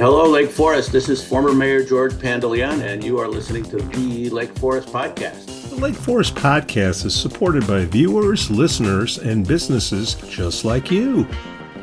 Hello, Lake Forest. This is former Mayor George Pandaleon, and you are listening to the Lake Forest Podcast. The Lake Forest Podcast is supported by viewers, listeners, and businesses just like you.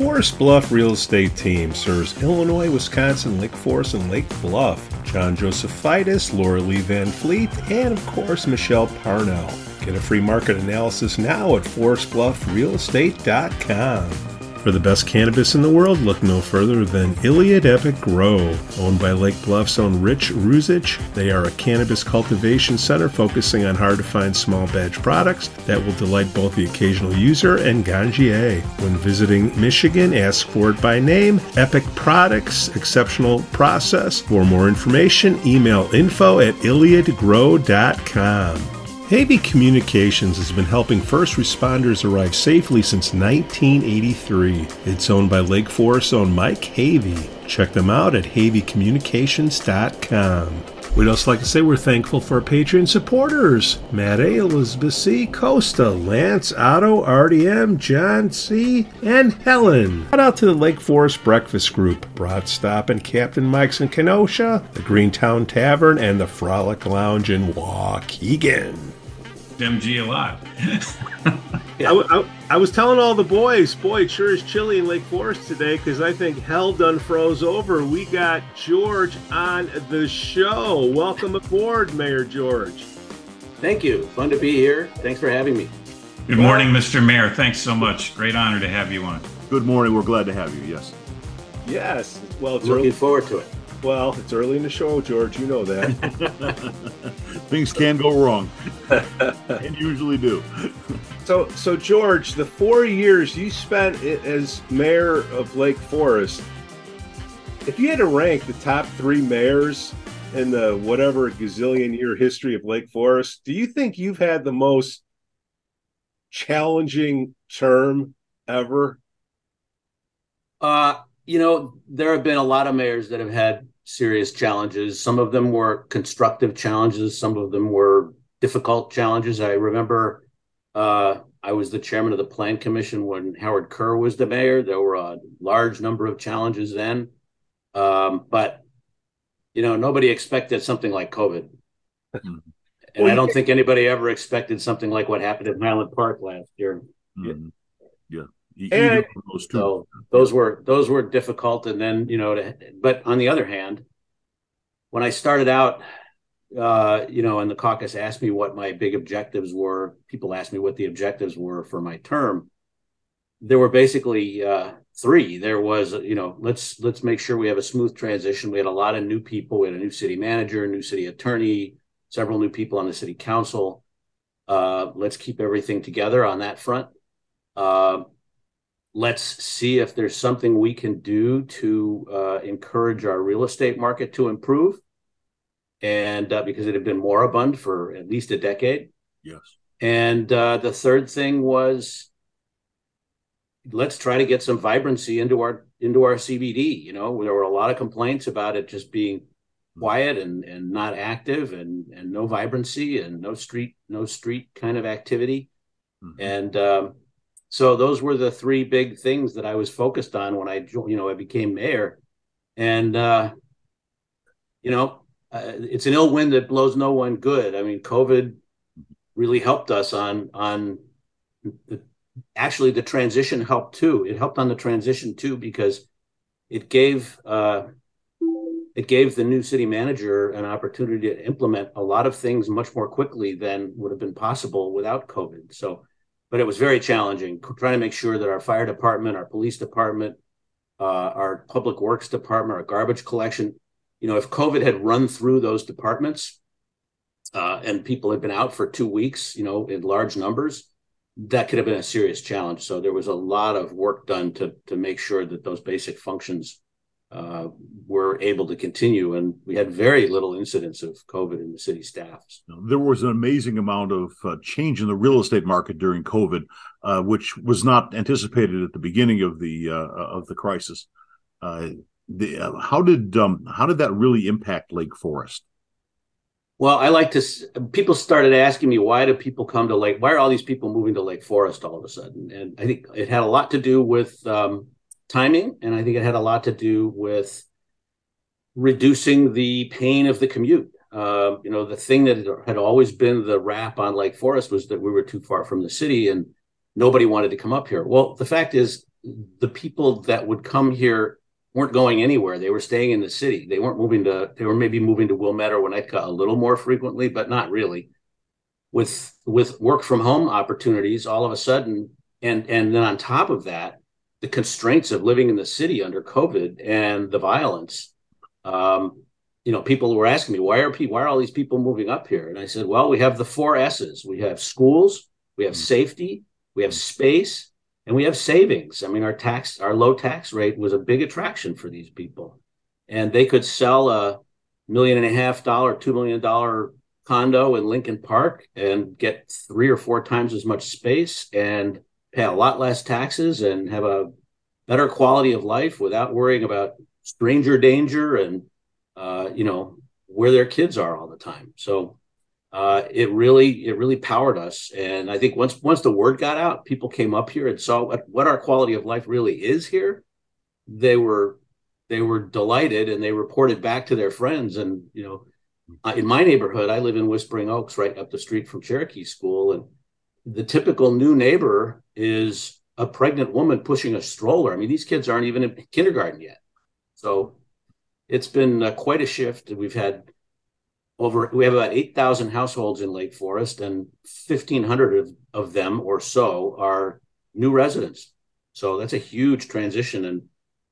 Forest Bluff Real Estate Team serves Illinois, Wisconsin, Lake Forest, and Lake Bluff. John Josephitis, Laura Lee Van Fleet, and of course Michelle Parnell. Get a free market analysis now at forestbluffrealestate.com. For the best cannabis in the world, look no further than Iliad Epic Grow. Owned by Lake Bluff's own Rich Ruzich, they are a cannabis cultivation center focusing on hard to find small batch products that will delight both the occasional user and ganjier. When visiting Michigan, ask for it by name. Epic Products, exceptional process. For more information, email info at iliadgrow.com. Havey Communications has been helping first responders arrive safely since 1983. It's owned by Lake Forest own Mike Havey. Check them out at haveycommunications.com. We'd also like to say we're thankful for our Patreon supporters Matt A., Elizabeth C., Costa, Lance, Otto, RDM, John C., and Helen. Shout out to the Lake Forest Breakfast Group, Broad Stop and Captain Mike's in Kenosha, the Greentown Tavern, and the Frolic Lounge in Waukegan. MG a lot. I, I, I, was telling all the boys, boy, it sure is chilly in Lake Forest today because I think hell done froze over. We got George on the show. Welcome aboard, Mayor George. Thank you. Fun to be here. Thanks for having me. Good morning, Mr. Mayor. Thanks so much. Great honor to have you on. Good morning. We're glad to have you. Yes. Yes. Well, it's looking early. forward to it. Well, it's early in the show, George. You know that. Things can go wrong, and usually do. so, so George, the four years you spent as mayor of Lake Forest, if you had to rank the top three mayors in the whatever gazillion year history of Lake Forest, do you think you've had the most challenging term ever? Uh, you know, there have been a lot of mayors that have had serious challenges. Some of them were constructive challenges, some of them were difficult challenges. I remember uh, I was the chairman of the Plan Commission when Howard Kerr was the mayor. There were a large number of challenges then. Um, but, you know, nobody expected something like COVID. Mm-hmm. And well, I don't yeah. think anybody ever expected something like what happened at Highland Park last year. Mm-hmm. Yeah. And those so those were those were difficult, and then you know, to, but on the other hand, when I started out, uh, you know, and the caucus asked me what my big objectives were, people asked me what the objectives were for my term. There were basically uh, three. There was, you know, let's let's make sure we have a smooth transition. We had a lot of new people. We had a new city manager, new city attorney, several new people on the city council. Uh, let's keep everything together on that front. Uh, let's see if there's something we can do to uh, encourage our real estate market to improve. And uh, because it had been moribund for at least a decade. Yes. And uh, the third thing was let's try to get some vibrancy into our into our CBD. You know, there were a lot of complaints about it just being quiet and and not active and and no vibrancy and no street no street kind of activity. Mm-hmm. And um, so those were the three big things that I was focused on when I, you know, I became mayor. And, uh, you know, uh, it's an ill wind that blows no one good. I mean, COVID really helped us on, on the, actually the transition helped too. It helped on the transition too, because it gave, uh, it gave the new city manager an opportunity to implement a lot of things much more quickly than would have been possible without COVID. So but it was very challenging trying to make sure that our fire department, our police department, uh, our public works department, our garbage collection, you know, if COVID had run through those departments uh, and people had been out for two weeks, you know, in large numbers, that could have been a serious challenge. So there was a lot of work done to to make sure that those basic functions uh, were able to continue. And we had very little incidence of COVID in the city staffs. There was an amazing amount of uh, change in the real estate market during COVID, uh, which was not anticipated at the beginning of the uh, of the crisis. Uh, the, uh, how did um, how did that really impact Lake Forest? Well, I like to. People started asking me why do people come to Lake? Why are all these people moving to Lake Forest all of a sudden? And I think it had a lot to do with um, timing, and I think it had a lot to do with reducing the pain of the commute. Uh, you know, the thing that had always been the rap on Lake Forest was that we were too far from the city and nobody wanted to come up here. Well, the fact is, the people that would come here weren't going anywhere. They were staying in the city. They weren't moving to. They were maybe moving to Wilmette or Winnetka a little more frequently, but not really. With with work from home opportunities, all of a sudden, and and then on top of that, the constraints of living in the city under COVID and the violence. Um, you know, people were asking me why are people why are all these people moving up here? And I said, well, we have the four S's. We have schools, we have mm. safety, we have space, and we have savings. I mean, our tax, our low tax rate was a big attraction for these people, and they could sell a million and a half dollar, two million dollar condo in Lincoln Park and get three or four times as much space and pay a lot less taxes and have a better quality of life without worrying about stranger danger and uh, you know where their kids are all the time. So uh, it really it really powered us. And I think once once the word got out, people came up here and saw what, what our quality of life really is here. They were they were delighted and they reported back to their friends. And you know, uh, in my neighborhood, I live in Whispering Oaks, right up the street from Cherokee School, and the typical new neighbor is a pregnant woman pushing a stroller. I mean, these kids aren't even in kindergarten yet. So it's been uh, quite a shift. We've had over we have about 8,000 households in Lake Forest and 1500 of, of them or so are new residents. So that's a huge transition and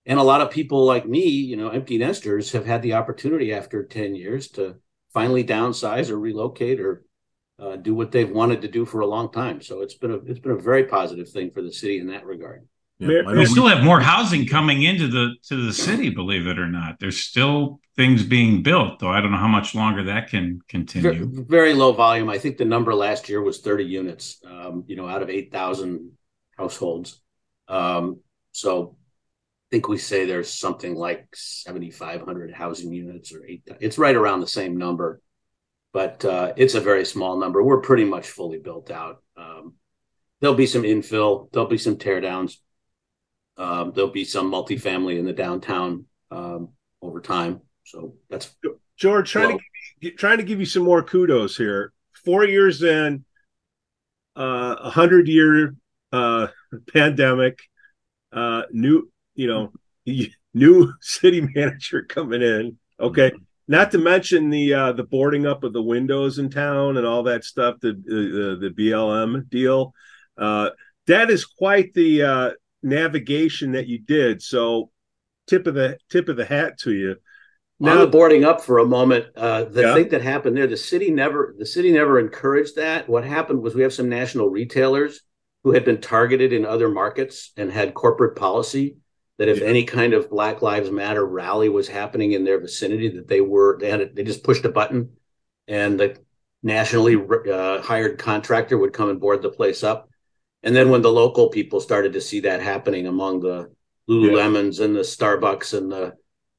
and a lot of people like me, you know, empty nesters have had the opportunity after 10 years to finally downsize or relocate or uh, do what they've wanted to do for a long time. So it's been a it's been a very positive thing for the city in that regard. Yeah, we still have more housing coming into the to the city, believe it or not. There's still things being built, though I don't know how much longer that can continue. Very, very low volume. I think the number last year was 30 units. Um, you know, out of 8,000 households. Um, so I think we say there's something like 7,500 housing units or eight. It's right around the same number, but uh, it's a very small number. We're pretty much fully built out. Um, there'll be some infill. There'll be some teardowns um, there'll be some multifamily in the downtown um, over time. So that's George trying well, to give, trying to give you some more kudos here. Four years in, uh, a hundred year uh, pandemic, uh, new you know new city manager coming in. Okay, mm-hmm. Not to mention the uh, the boarding up of the windows in town and all that stuff. The the, the BLM deal. Uh, that is quite the uh, navigation that you did. So tip of the tip of the hat to you. Now On the boarding up for a moment, uh, the yeah. thing that happened there, the city never the city never encouraged that. What happened was we have some national retailers who had been targeted in other markets and had corporate policy that if yeah. any kind of Black Lives Matter rally was happening in their vicinity, that they were they had a, they just pushed a button, and the nationally uh, hired contractor would come and board the place up. And then when the local people started to see that happening among the Lululemons yeah. and the Starbucks and the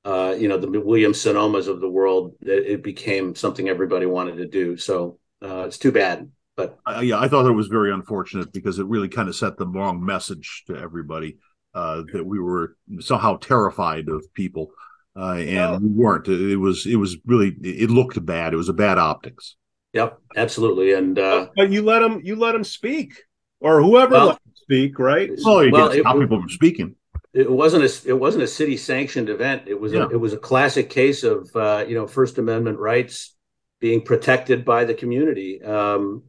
uh, you know the Williams Sonomas of the world, it, it, became something everybody wanted to do. So uh, it's too bad. But uh, yeah, I thought it was very unfortunate because it really kind of set the wrong message to everybody uh, that we were somehow terrified of people, uh, and well, we weren't. It was it was really it looked bad. It was a bad optics. Yep, absolutely. And uh, but you let them you let them speak or whoever well, let them speak, right? Oh, you well, can't stop it, people from speaking. It wasn't a it wasn't a city sanctioned event. It was yeah. a, it was a classic case of uh, you know First Amendment rights being protected by the community. Um,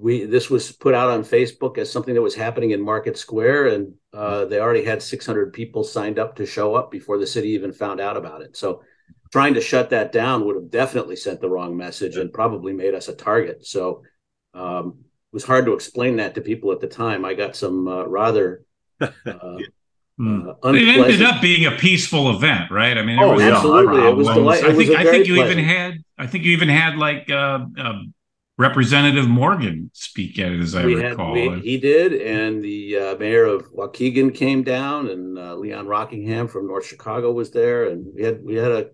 we this was put out on Facebook as something that was happening in Market Square, and uh, they already had 600 people signed up to show up before the city even found out about it. So, trying to shut that down would have definitely sent the wrong message and probably made us a target. So, um, it was hard to explain that to people at the time. I got some uh, rather uh, uh, It ended up being a peaceful event, right? I mean, there Oh, was yeah. Absolutely. It was problems. deli- it I think a I very think you even had I think you even had like uh, uh, Representative Morgan speak at it, as I we had, recall. we, he did, and the uh, mayor of Waukegan came down, and uh, Leon Rockingham from North Chicago was there, and we had we had a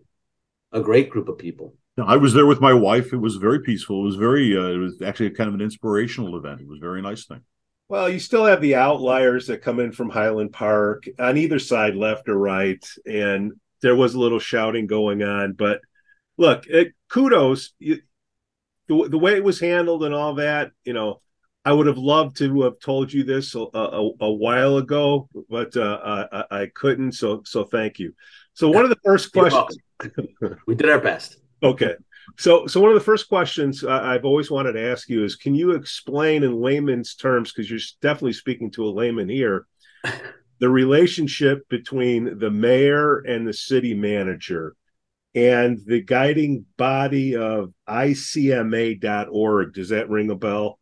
a great group of people. Yeah, I was there with my wife. It was very peaceful. It was very. Uh, it was actually kind of an inspirational event. It was a very nice thing. Well, you still have the outliers that come in from Highland Park on either side, left or right, and there was a little shouting going on. But look, it, kudos you, the the way it was handled and all that. You know, I would have loved to have told you this a, a, a while ago, but uh, I, I couldn't. So so thank you. So one of the first questions. we did our best. Okay. So, so one of the first questions I've always wanted to ask you is, can you explain in layman's terms, because you're definitely speaking to a layman here, the relationship between the mayor and the city manager and the guiding body of ICMA.org? Does that ring a bell?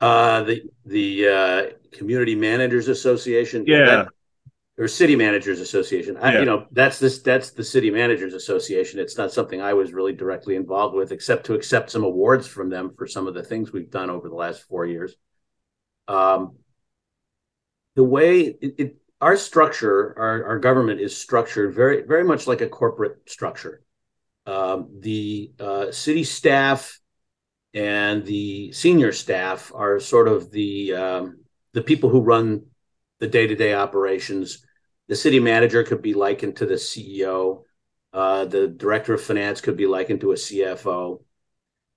Uh, the the uh, Community Managers Association, Yeah. that- or City Managers Association. I, Yeah. You know, that's this that's the City Managers Association. It's not something I was really directly involved with, except to accept some awards from them for some of the things we've done over the last four years. Um, the way it, it our structure, our, our government is structured very very much like a corporate structure. Um, the uh, city staff and the senior staff are sort of the um, the people who run the day to day operations. The city manager could be likened to the CEO. Uh, the director of finance could be likened to a CFO.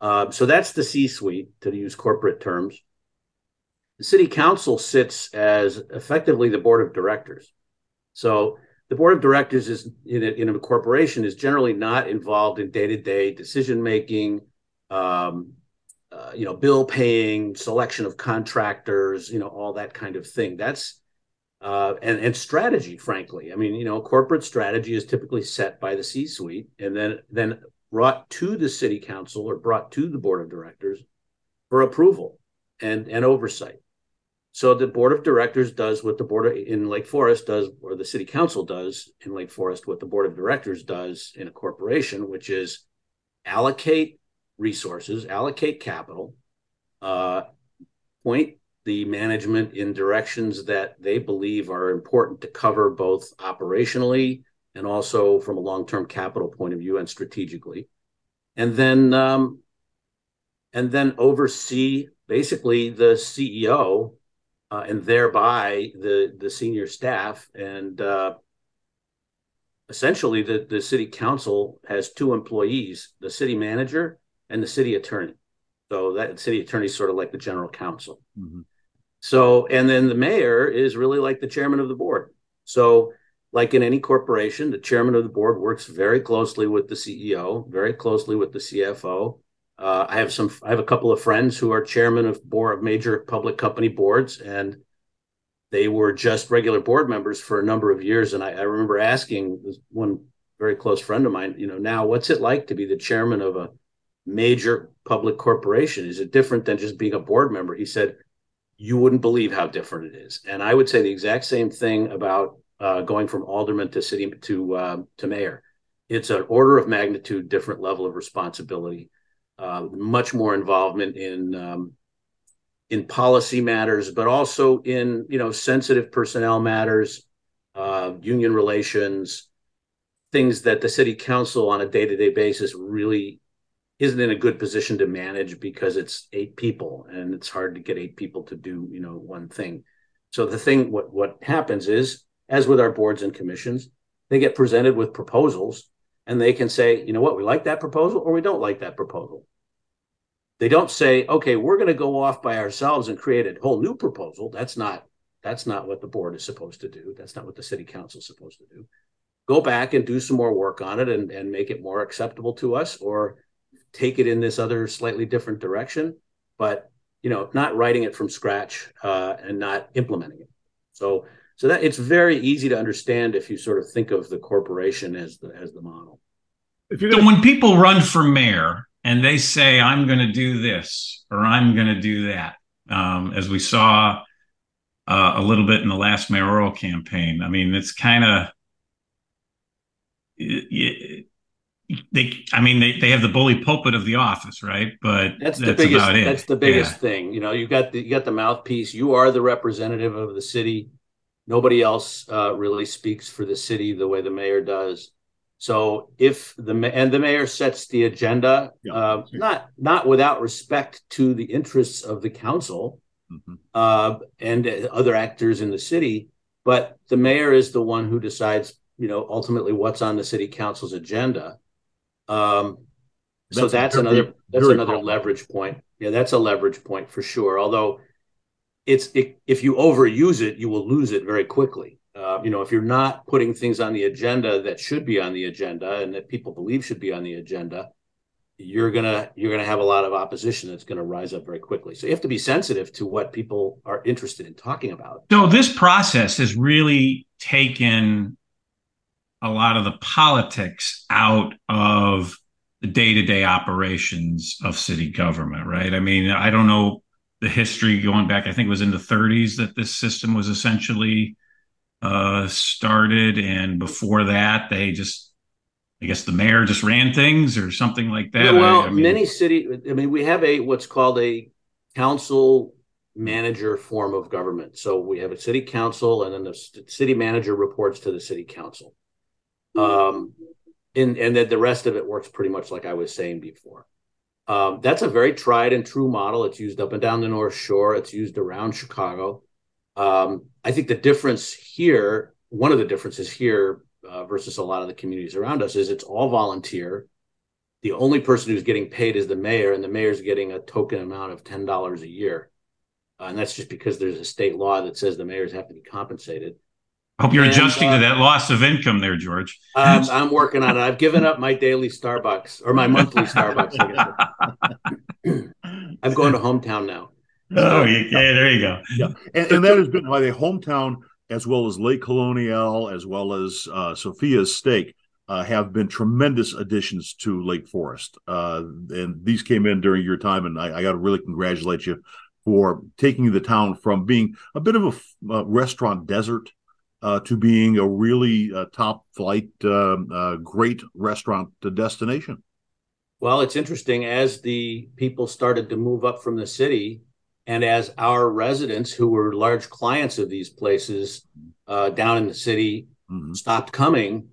Uh, so that's the C suite, to use corporate terms. The city council sits as effectively the board of directors. So the board of directors is in a, in a corporation is generally not involved in day to day decision making, um, uh, you know, bill paying, selection of contractors, you know, all that kind of thing. That's uh, and and strategy. Frankly, I mean, you know, corporate strategy is typically set by the C suite and then then brought to the city council or brought to the board of directors for approval and and oversight. So the board of directors does what the board of, in Lake Forest does, or the city council does in Lake Forest, what the board of directors does in a corporation, which is allocate resources, allocate capital, uh, point the management in directions that they believe are important to cover both operationally and also from a long-term capital point of view and strategically, and then um, and then oversee basically the CEO uh, and thereby the the senior staff. And uh, essentially the the city council has two employees the city manager and the city attorney. So that city attorney is sort of like the general counsel. Mhm. so and then the mayor is really like the chairman of the board. So like in any corporation the chairman of the board works very closely with the ceo very closely with the cfo uh, I have some. I have a couple of friends who are chairman of board of major public company boards, and they were just regular board members for a number of years. And I, I remember asking one very close friend of mine, you know, now what's it like to be the chairman of a major public corporation? Is it different than just being a board member? He said, you wouldn't believe how different it is. And I would say the exact same thing about uh, going from alderman to city to uh, to mayor. It's an order of magnitude different level of responsibility uh, much more involvement in um, in policy matters, but also in you know sensitive personnel matters, uh, union relations, things that the city council on a day to day basis really isn't in a good position to manage because it's eight people and it's hard to get eight people to do you know one thing. So the thing what what happens is, as with our boards and commissions, they get presented with proposals and they can say, you know what, we like that proposal or we don't like that proposal. They don't say, okay, we're going to go off by ourselves and create a whole new proposal. That's not that's not what the board is supposed to do. That's not what the city council is supposed to do. Go back and do some more work on it and, and make it more acceptable to us or take it in this other slightly different direction, but you know, not writing it from scratch uh, and not implementing it. So so that it's very easy to understand if you sort of think of the corporation as the as the model. If you're So when people run for mayor and they say, I'm going to do this or I'm going to do that, um, as we saw uh, a little bit in the last mayoral campaign. I mean, it's kind of they. I mean, they, they have the bully pulpit of the office, right? But that's, that's the biggest. That's the biggest yeah. thing. You know, you got the you got the mouthpiece. You are the representative of the city. Nobody else uh, really speaks for the city the way the mayor does. So if the and the mayor sets the agenda, yeah, uh, not not without respect to the interests of the council mm-hmm. uh, and other actors in the city, but the mayor is the one who decides, you know, ultimately what's on the city council's agenda. Um, that's so that's another that's another leverage point. Yeah, that's a leverage point for sure. Although it's it, if you overuse it, you will lose it very quickly. Uh, you know, if you're not putting things on the agenda that should be on the agenda and that people believe should be on the agenda, you're gonna you're gonna have a lot of opposition that's gonna rise up very quickly. So you have to be sensitive to what people are interested in talking about. So this process has really taken a lot of the politics out of the day-to-day operations of city government, right? I mean, I don't know the history going back. I think it was in the 30s that this system was essentially uh, started, and before that, they just, I guess, the mayor just ran things or something like that. Yeah, well, I, I mean, many city, I mean, we have a what's called a council manager form of government. So we have a city council, and then the city manager reports to the city council. Um, and and then the rest of it works pretty much like I was saying before. Um, that's a very tried and true model. It's used up and down the North Shore. It's used around Chicago. Um, I think the difference here, one of the differences here uh, versus a lot of the communities around us, is it's all volunteer. The only person who's getting paid is the mayor, and the mayor's getting a token amount of ten dollars a year, uh, and that's just because there's a state law that says the mayors have to be compensated. I hope you're and, adjusting uh, to that loss of income there, George. Um, I'm working on it. I've given up my daily Starbucks or my monthly Starbucks. I'm going to hometown now. Oh, yeah, there you go. Yeah, and, and that has been why the hometown, as well as Le Colonial, as well as uh, Sophia's Steak, uh, have been tremendous additions to Lake Forest. Uh, and these came in during your time, and I, I got to really congratulate you for taking the town from being a bit of a, a restaurant desert uh, to being a really uh, top flight, um, uh, great restaurant destination. Well, it's interesting as the people started to move up from the city, and as our residents, who were large clients of these places uh, down in the city, mm-hmm. stopped coming,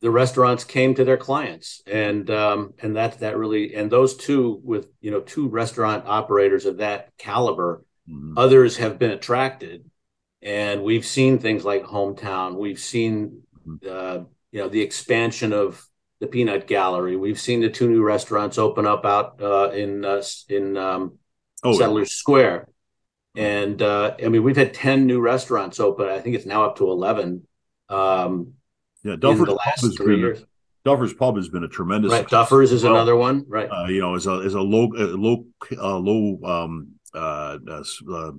the restaurants came to their clients, and um, and that that really and those two with you know two restaurant operators of that caliber, mm-hmm. others have been attracted, and we've seen things like hometown. We've seen mm-hmm. uh, you know the expansion of the Peanut Gallery. We've seen the two new restaurants open up out uh, in uh, in um, oh, Settlers yeah. Square. And uh, I mean, we've had 10 new restaurants open. I think it's now up to 11. Um, yeah, Duffer's Pub has been, years. Duffers Pub has been a tremendous. Right, Duffers is well. another one. Right, uh, you know, as a as a low a low uh, low um, uh, uh,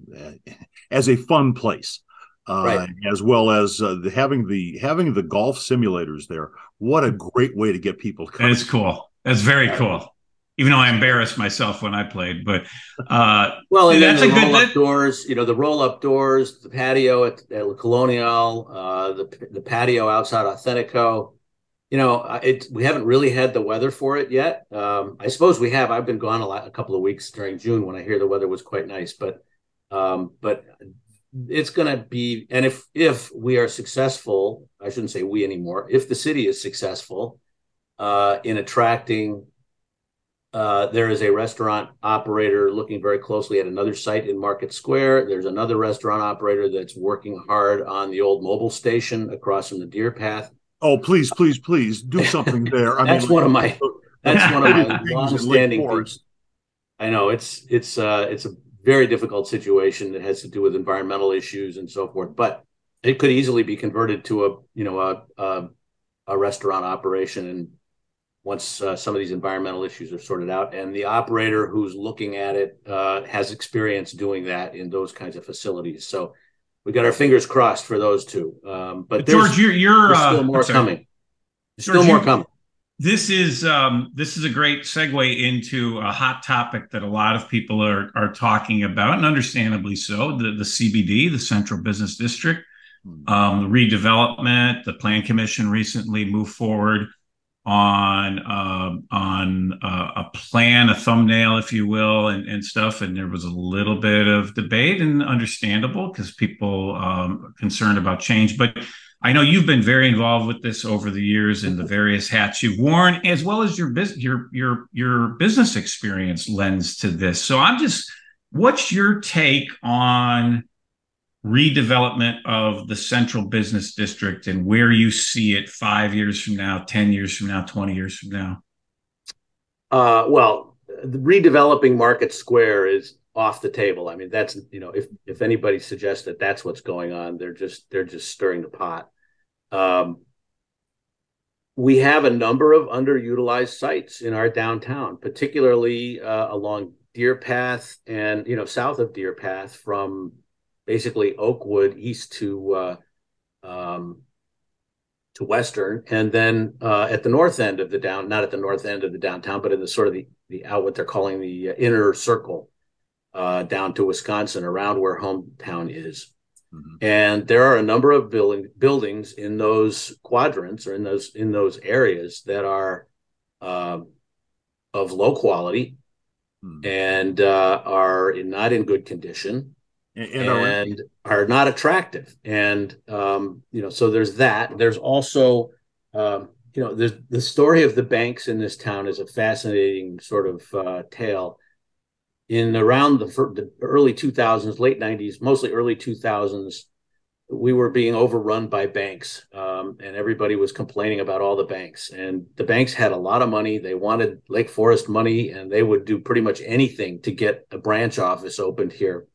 as a fun place, uh, right. as well as uh, the, having the having the golf simulators there. What a great way to get people. It's cool. That's very cool even though I embarrassed myself when I played. But uh, well, and that's the a good roll-up doors. You know, the roll-up doors, the patio at, at Colonial, uh, the the patio outside Authentico. You know, it we haven't really had the weather for it yet. Um, I suppose we have. I've been gone a lot, a couple of weeks during June when I hear the weather was quite nice, but um, but it's going to be. And if if we are successful, I shouldn't say we anymore. If the city is successful uh, in attracting uh, there is a restaurant operator looking very closely at another site in Market Square. There's another restaurant operator that's working hard on the old Mobil station across from the Deer Path. Oh, please, please, please do something there. I that's mean, one of my that's one of my long-standing things. I know it's it's uh, it's a very difficult situation that has to do with environmental issues and so forth, but it could easily be converted to a you know a a, a restaurant operation and once uh, some of these environmental issues are sorted out. And the operator who's looking at it uh, has experience doing that in those kinds of facilities. So we got our fingers crossed for those two. Um, but George, you're, you're there's still uh, more coming. There's George, still more coming. this is um, this is a great segue into a hot topic that a lot of people are are talking about, and understandably so. The the CBD, the Central Business District, hmm. um, the redevelopment. The Plan Commission recently moved forward on uh, on uh, a plan, a thumbnail, if you will, and, and stuff. And there was a little bit of debate, and understandable because people um, are concerned about change. But I know you've been very involved with this over the years in the various hats you've worn, as well as your business your your your business experience lends to this. So I'm just, what's your take on? Redevelopment of the central business district and where you see it five years from now, 10 years from now, 20 years from now? Uh, well, redeveloping Market Square is off the table. I mean, that's you know, if if anybody suggests that that's what's going on, they're just they're just stirring the pot. Um, we have a number of underutilized sites in our downtown, particularly uh, along Deer Path and you know south of Deer Path from basically Oakwood east to uh, um, to Western, and then uh, at the north end of the down, not at the north end of the downtown, but in the sort of the the out what they're calling the uh, inner circle uh, down to Wisconsin, around where hometown is. Mm-hmm. And there are a number of building buildings in those quadrants or in those in those areas that are uh, of low quality mm-hmm. and uh, are in, not in good condition and, and are, not attractive. And um, you know, so there's that. There's also um, you know, there's the story of the banks in this town is a fascinating sort of uh, tale. In around the, the early 2000s, late 90s, mostly early 2000s, we were being overrun by banks, um, and everybody was complaining about all the banks. And the banks had a lot of money; they wanted Lake Forest money, and they would do pretty much anything to get a branch office opened here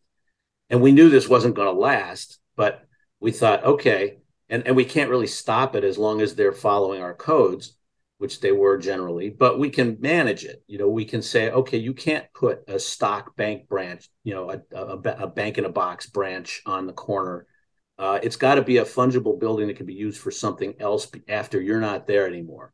and we knew this wasn't going to last but we thought okay and, and we can't really stop it as long as they're following our codes which they were generally but we can manage it. You know we can say okay you can't put a stock bank branch you know a, a, a bank in a box branch on the corner. Uh, it's got to be a fungible building that can be used for something else after you're not there anymore.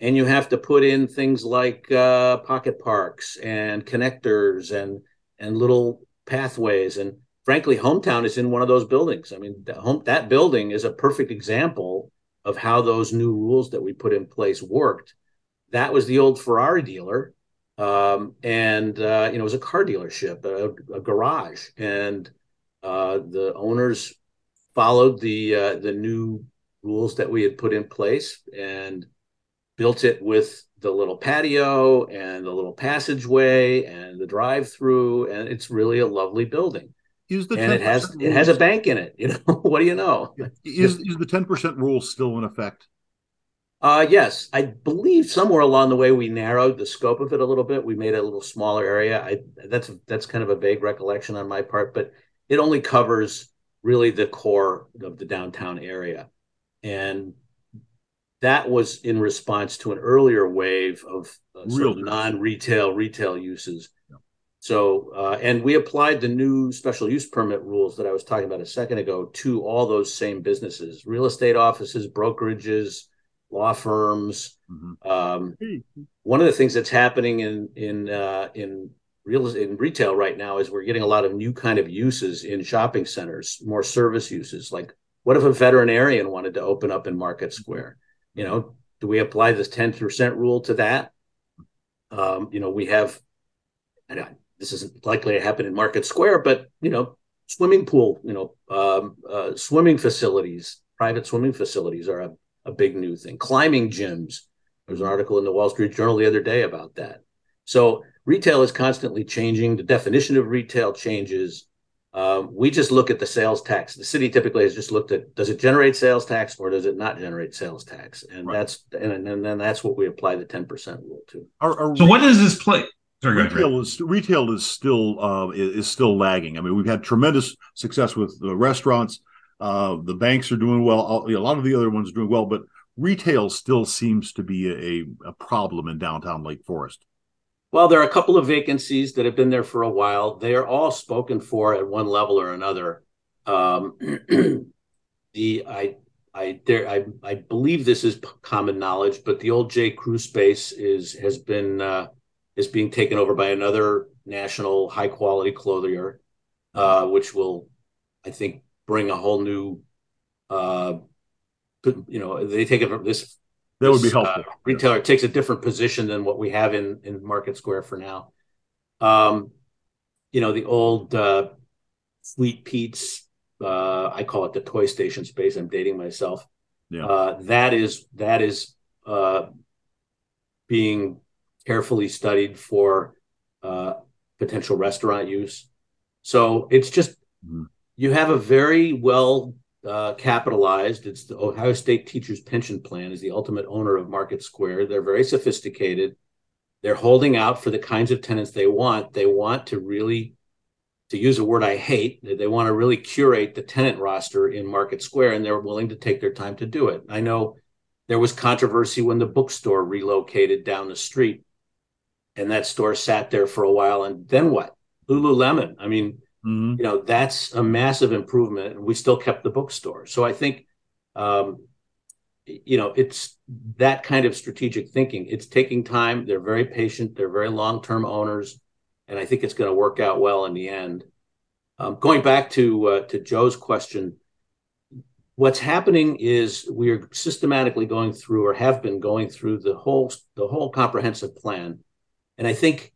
And you have to put in things like uh, pocket parks and connectors and and little pathways and frankly, hometown is in one of those buildings. I mean, that, home, that building is a perfect example of how those new rules that we put in place worked. That was the old Ferrari dealer, um, and uh, you know, it was a car dealership, a, a garage, and uh, the owners followed the uh, the new rules that we had put in place and built it with the little patio and the little passageway and the drive through and it's really a lovely building is the and it has it has a bank in it. You know, what do you know? Is is the ten percent rule still in effect? Uh, yes, I believe somewhere along the way we narrowed the scope of it a little bit. We made it a little smaller area. I that's that's kind of a vague recollection on my part, but it only covers really the core of the downtown area, and that was in response to an earlier wave of uh, sort of non-retail retail uses so, uh, and we applied the new special use permit rules that I was talking about a second ago to all those same businesses, real estate offices, brokerages, law firms. Mm-hmm. Um, one of the things that's happening in in uh, in real in retail right now is we're getting a lot of new kind of uses in shopping centers, more service uses. Like, what if a veterinarian wanted to open up in Market Square? You know, do we apply this ten percent rule to that? Um, you know, we have this isn't likely to happen in Market Square, but you know, swimming pool, you know, um, uh, swimming facilities, private swimming facilities are a, a big new thing. Climbing gyms. There's an article in the Wall Street Journal the other day about that. So retail is constantly changing. The definition of retail changes. Um, we just look at the sales tax. The city typically has just looked at does it generate sales tax or does it not generate sales tax, and right. that's and, and then that's what we apply the ten percent rule to. Are, are so, what does this play? Sorry, retail is retail is still uh, is still lagging. I mean, we've had tremendous success with the restaurants. Uh, the banks are doing well. A lot of the other ones are doing well, but retail still seems to be a, a problem in downtown Lake Forest. Well, there are a couple of vacancies that have been there for a while. They are all spoken for at one level or another. Um, the I I there I I believe this is common knowledge, but the old J Crew space is has been uh, is being taken over by another national high quality clothier, uh, which will, I think, bring a whole new, uh, you know, they take it from this. That would be uh, helpful. retailer takes a different position than what we have in in Market Square for now. Um, you know, the old uh, Sweet Pete's uh, I call it the toy station space. I'm dating myself. Yeah. Uh, that is that is uh, being carefully studied for uh, potential restaurant use. So it's just mm-hmm. you have a very well uh, capitalized. It's the Ohio State Teachers Pension Plan is the ultimate owner of Market Square. They're very sophisticated. They're holding out for the kinds of tenants they want. They want to really to use a word I hate, they want to really curate the tenant roster in Market Square, and they're willing to take their time to do it. I know there was controversy when the bookstore relocated down the street, and that store sat there for a while. And then what? Lululemon. I mean, mm-hmm. you know, that's a massive improvement, and we still kept the bookstore. So I think, um, you know, it's that kind of strategic thinking. It's taking time. They're very patient. They're very long-term owners and I think it's going to work out well in the end. Um, going back to uh, to Joe's question, what's happening is we are systematically going through, or have been going through the whole the whole comprehensive plan, and I think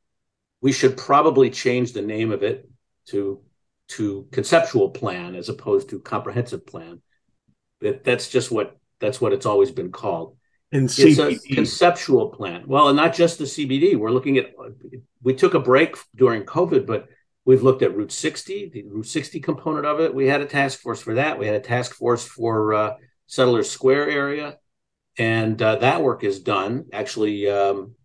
we should probably change the name of it to to conceptual plan as opposed to comprehensive plan. That that's just what that's what it's always been called. And CBD. It's a conceptual plan. Well, and not just the CBD. We're looking at. We took a break during COVID, but we've looked at Route 60, the Route 60 component of it. We had a task force for that. We had a task force for uh, Settlers Square area, and uh, that work is done. Actually, um,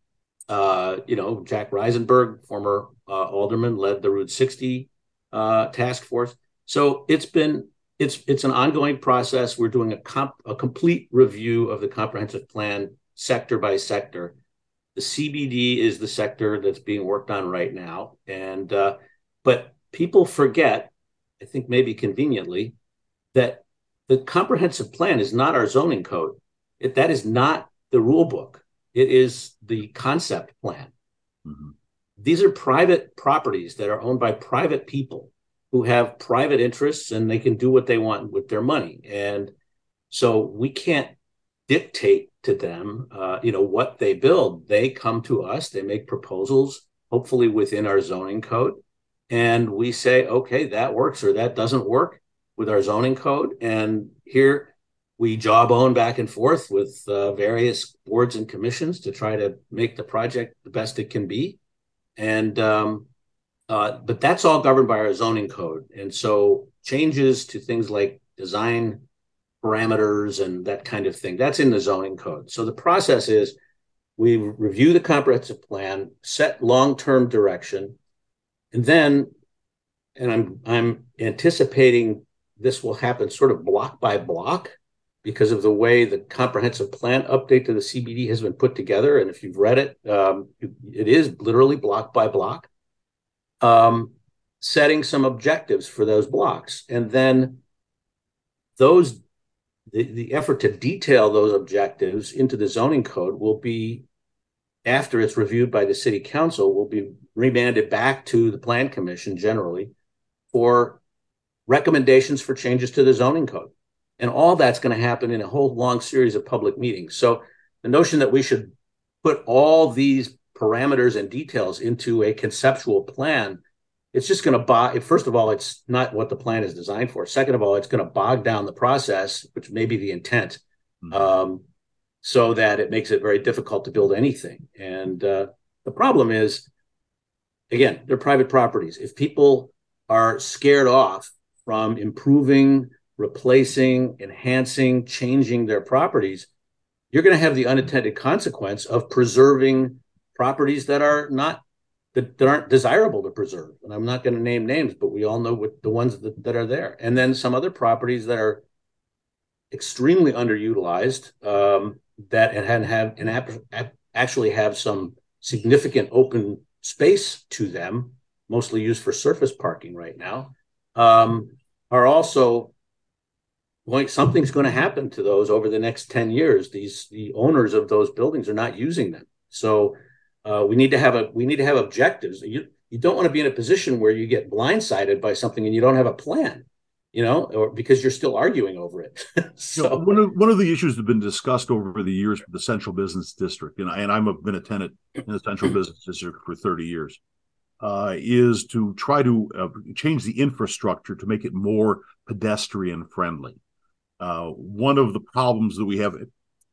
uh, you know, Jack Reisenberg, former uh, alderman, led the Route 60 uh, task force. So it's been it's it's an ongoing process. We're doing a comp, a complete review of the comprehensive plan sector by sector. The CBD is the sector that's being worked on right now, and uh, but people forget, I think maybe conveniently, that the comprehensive plan is not our zoning code. It, that is not the rule book. It is the concept plan. Mm-hmm. These are private properties that are owned by private people who have private interests and they can do what they want with their money. And so we can't dictate to them, uh, you know, what they build. They come to us, they make proposals, hopefully within our zoning code. And we say, okay, that works or that doesn't work with our zoning code. And here we jawbone back and forth with uh, various boards and commissions to try to make the project the best it can be. And um, uh, but that's all governed by our zoning code. And so changes to things like design parameters and that kind of thing, that's in the zoning code. So the process is we review the comprehensive plan, set long-term direction, and then, and I'm I'm anticipating this will happen sort of block by block because of the way the comprehensive plan update to the CBD has been put together. And if you've read it, um, it is literally block by block um, setting some objectives for those blocks. And then those the, the effort to detail those objectives into the zoning code will be after it's reviewed by the city council will be remanded back to the plan commission generally for recommendations for changes to the zoning code and all that's going to happen in a whole long series of public meetings so the notion that we should put all these parameters and details into a conceptual plan, it's just going to bog. First of all, it's not what the plan is designed for. Second of all, it's going to bog down the process, which may be the intent, mm-hmm. um, so that it makes it very difficult to build anything. And uh, the problem is, again, they're private properties. If people are scared off from improving, replacing, enhancing, changing their properties, you're going to have the unintended consequence of preserving properties that are not that, that aren't desirable to preserve. And I'm not going to name names, but we all know what the ones that, that are there. And then some other properties that are extremely underutilized um, that and have actually have some significant open space to them, mostly used for surface parking right now, um, are also something's going to happen to those over the next 10 years. These the owners of those buildings are not using them. So uh, we need to have a we need to have objectives. You you don't want to be in a position where you get blindsided by something and you don't have a plan you know, or because you're still arguing over it. so you know, one of one of the issues that have been discussed over the years with the central business district, and, I, and I've been a tenant in the central business district for 30 years, uh, is to try to uh, change the infrastructure to make it more pedestrian friendly. Uh, one of the problems that we have, and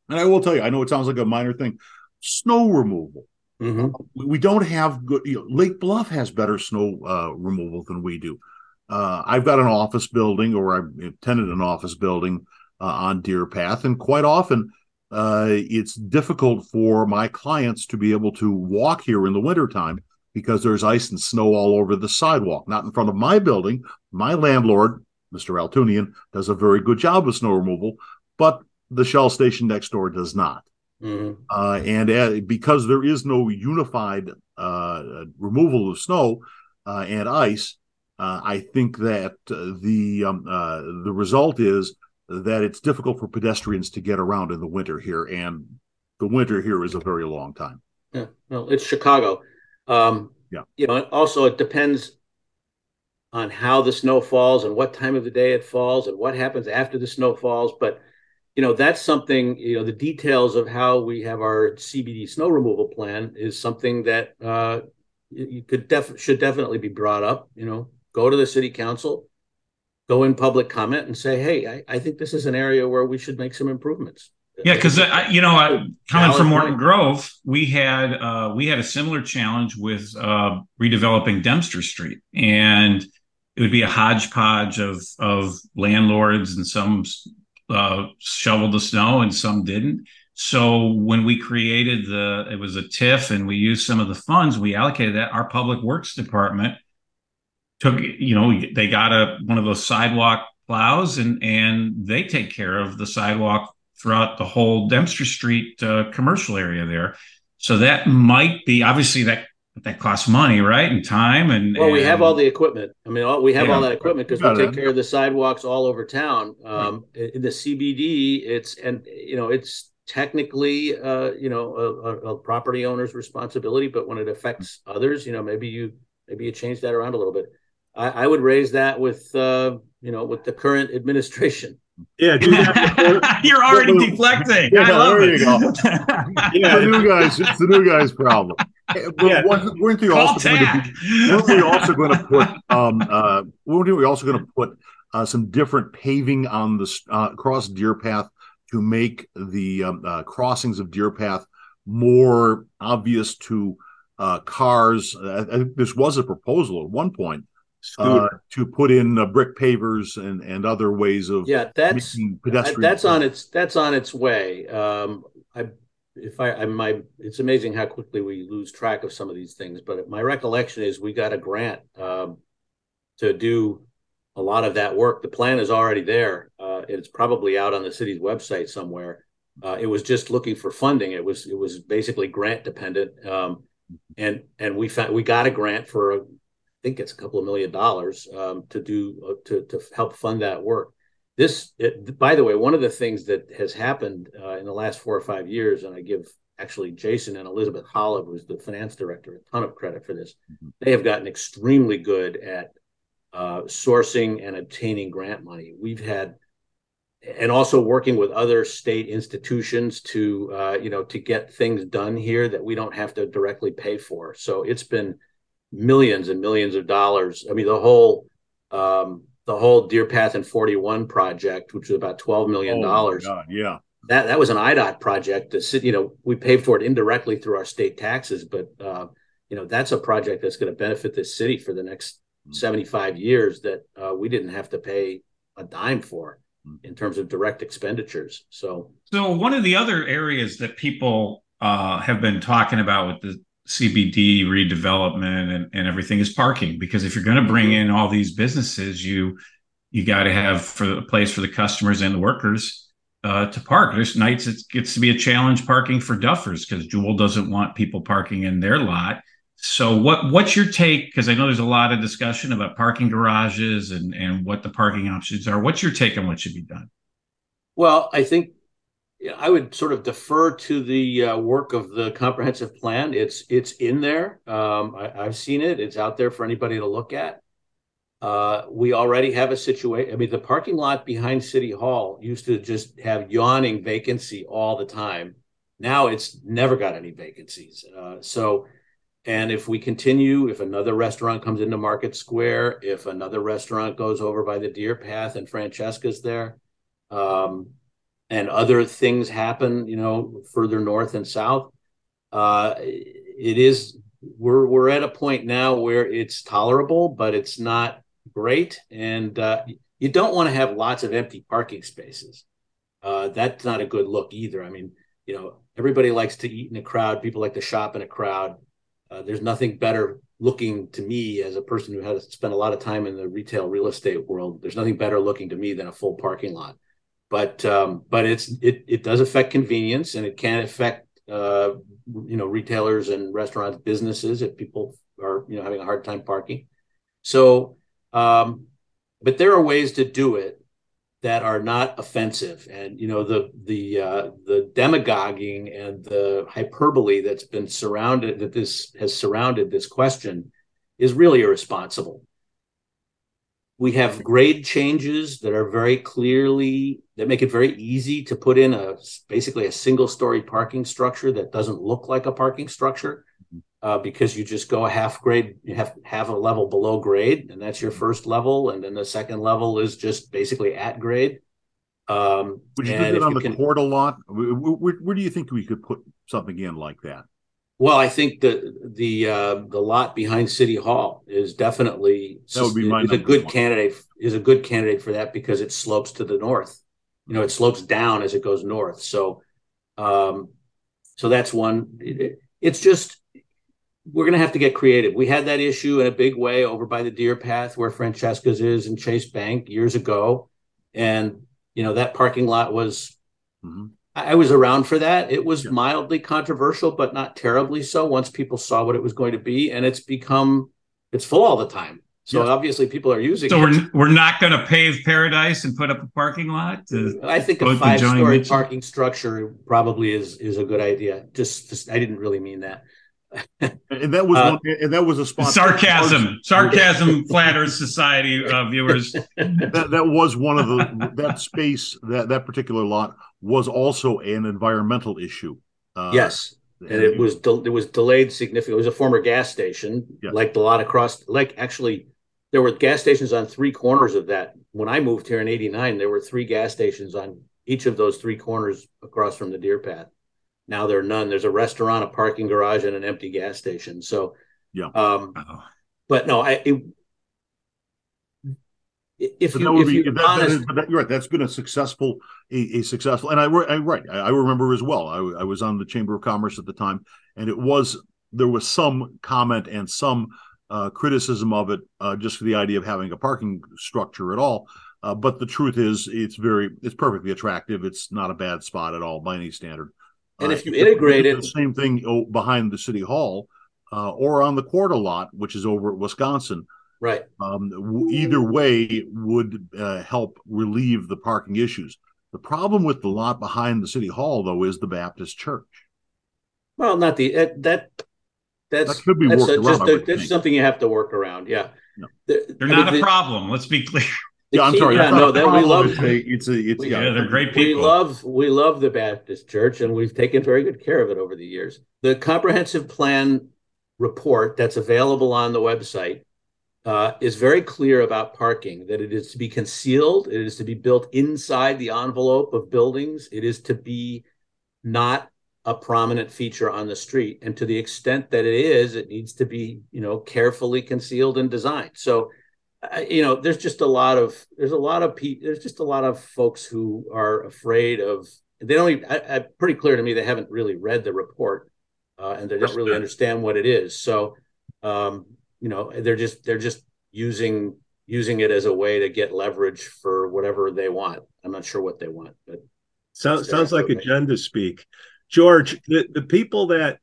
I will tell you, I know it sounds like a minor thing, snow removal. Mm-hmm. We don't have good. You know, Lake Bluff has better snow uh, removal than we do. Uh, I've got an office building, or I've tenanted an office building uh, on Deer Path, and quite often uh, it's difficult for my clients to be able to walk here in the wintertime because there's ice and snow all over the sidewalk. Not in front of my building. My landlord, Mr. Altunian, does a very good job of snow removal, but the Shell station next door does not. Mm-hmm. Uh, and uh, because there is no unified uh, removal of snow uh, and ice, uh, I think that uh, the um, uh, the result is that it's difficult for pedestrians to get around in the winter here, and the winter here is a very long time. Yeah, well, it's Chicago. Um, yeah, you know. Also, it depends on how the snow falls and what time of the day it falls and what happens after the snow falls. But you know, that's something. You know, the details of how we have our CBD snow removal plan is something that uh, you could def- should definitely be brought up. You know, go to the city council, go in public comment and say, hey, I, I think this is an area where we should make some improvements. Yeah, because you know, uh, coming from Morton Grove, we had uh, we had a similar challenge with uh, redeveloping Dempster Street, and it would be a hodgepodge of of landlords, and some uh, shoveled the snow and some didn't. So when we created the, it was a TIF, and we used some of the funds we allocated that. Our public works department took you know they got a one of those sidewalk plows and and they take care of the sidewalk throughout the whole Dempster Street uh, commercial area there. So that might be obviously that that costs money, right, and time and. Well, and, we have all the equipment. I mean, all, we have yeah, all that equipment because we take care of the sidewalks all over town. Um, right. In the CBD, it's and you know it's technically uh, you know a, a, property owner's responsibility, but when it affects others, you know maybe you maybe you change that around a little bit. I, I would raise that with uh, you know with the current administration. Yeah, you're already deflecting. Yeah, I love there it. you go. yeah, the new guys. It's the new guys' problem. yeah. weren't they also going to be, weren't we also going to put um uh weren't we also going to put uh, some different paving on the uh, across Deer Path to make the um, uh, crossings of Deer Path more obvious to uh, cars. I think this was a proposal at one point uh, to put in uh, brick pavers and, and other ways of yeah that's pedestrian that's on its that's on its way um i if i i my it's amazing how quickly we lose track of some of these things but my recollection is we got a grant um, to do a lot of that work. The plan is already there uh, it's probably out on the city's website somewhere. Uh, it was just looking for funding. It was it was basically grant dependent um, and and we found we got a grant for a think it's a couple of million dollars um, to do uh, to to help fund that work. This, it, by the way, one of the things that has happened uh, in the last four or five years, and I give actually Jason and Elizabeth Holleb, who's the finance director, a ton of credit for this. Mm-hmm. They have gotten extremely good at uh, sourcing and obtaining grant money. We've had, and also working with other state institutions to, uh, you know, to get things done here that we don't have to directly pay for. So it's been millions and millions of dollars. I mean, the whole um, the whole Deer Path and 41 project, which was about 12 million dollars. Oh yeah. That that was an IDOT project. The city, you know, we paid for it indirectly through our state taxes, but uh, you know, that's a project that's going to benefit this city for the next mm-hmm. 75 years that uh, we didn't have to pay a dime for mm-hmm. in terms of direct expenditures. So, so one of the other areas that people uh, have been talking about with the CBD redevelopment and, and everything is parking because if you're going to bring mm-hmm. in all these businesses, you you got to have for a place for the customers and the workers uh, to park. There's nights it gets to be a challenge parking for duffers because Jewel doesn't want people parking in their lot. So what what's your take? Because I know there's a lot of discussion about parking garages and and what the parking options are. What's your take on what should be done? Well, I think I would sort of defer to the uh, work of the comprehensive plan. It's it's in there. Um, I, have seen it. It's out there for anybody to look at. Uh, we already have a situation. I mean, the parking lot behind City Hall used to just have yawning vacancy all the time. Now it's never got any vacancies. Uh, so, and if we continue, if another restaurant comes into Market Square, if another restaurant goes over by the Deer Path and Francesca's there, um, and other things happen, you know, further north and south, uh, it is we're we're at a point now where it's tolerable, but it's not great, and uh, you don't want to have lots of empty parking spaces. Uh, that's not a good look either. I mean, you know, everybody likes to eat in a crowd. People like to shop in a crowd. Uh, there's nothing better looking to me as a person who has spent a lot of time in the retail real estate world. There's nothing better looking to me than a full parking lot but um, but it's it it does affect convenience and it can affect uh, you know retailers and restaurants businesses if people are you know having a hard time parking. So, um, but there are ways to do it that are not offensive, and you know the the uh, the demagoguing and the hyperbole that's been surrounded that this has surrounded this question is really irresponsible we have grade changes that are very clearly that make it very easy to put in a basically a single story parking structure that doesn't look like a parking structure uh, because you just go a half grade you have have a level below grade and that's your first level and then the second level is just basically at grade. Um would you put it on the can, court a lot? Where, where, where do you think we could put something in like that well, I think the the uh, the lot behind City Hall is definitely that would be my is a good one. candidate is a good candidate for that because it slopes to the north. You know, it slopes down as it goes north. So, um, so that's one. It, it's just we're going to have to get creative. We had that issue in a big way over by the Deer Path where Francesca's is and Chase Bank years ago, and you know that parking lot was. Mm-hmm I was around for that. It was yeah. mildly controversial, but not terribly so once people saw what it was going to be. And it's become, it's full all the time. So yeah. obviously people are using so it. So we're, we're not going to pave paradise and put up a parking lot? I think a five story parking structure probably is, is a good idea. Just, just I didn't really mean that. and that was uh, one, and that was a spot sarcasm sarcasm flatters society uh, viewers that, that was one of the that space that that particular lot was also an environmental issue uh, yes and it was de- it was delayed significantly it was a former gas station yes. like the lot across like actually there were gas stations on three corners of that when i moved here in 89 there were three gas stations on each of those three corners across from the deer path now there are none. There's a restaurant, a parking garage, and an empty gas station. So, yeah. Um, Uh-oh. but no, I. It, if you, if be, that, honest, that is, you're right. That's been a successful, a, a successful, and I, I right. I, I, remember as well. I, I was on the Chamber of Commerce at the time, and it was there was some comment and some uh, criticism of it, uh, just for the idea of having a parking structure at all. Uh, but the truth is, it's very, it's perfectly attractive. It's not a bad spot at all by any standard. And if you integrate it, the same thing oh, behind the city hall uh, or on the quarter lot, which is over at Wisconsin. Right. Um, either way would uh, help relieve the parking issues. The problem with the lot behind the city hall, though, is the Baptist church. Well, not the uh, that that's that could be that's, a, around, just a, that's something you have to work around. Yeah, no. they're, they're not mean, a the, problem. Let's be clear. Yeah, I'm sorry. Yeah, no, that we love. It's a, it's a, it's, yeah, they're great people. We love, we love the Baptist Church, and we've taken very good care of it over the years. The comprehensive plan report that's available on the website uh, is very clear about parking. That it is to be concealed. It is to be built inside the envelope of buildings. It is to be not a prominent feature on the street, and to the extent that it is, it needs to be, you know, carefully concealed and designed. So you know, there's just a lot of there's a lot of people there's just a lot of folks who are afraid of they don't even, I, I, pretty clear to me they haven't really read the report uh, and they don't really understand what it is. So, um, you know, they're just they're just using using it as a way to get leverage for whatever they want. I'm not sure what they want, but sounds sounds like agenda speak. George, the, the people that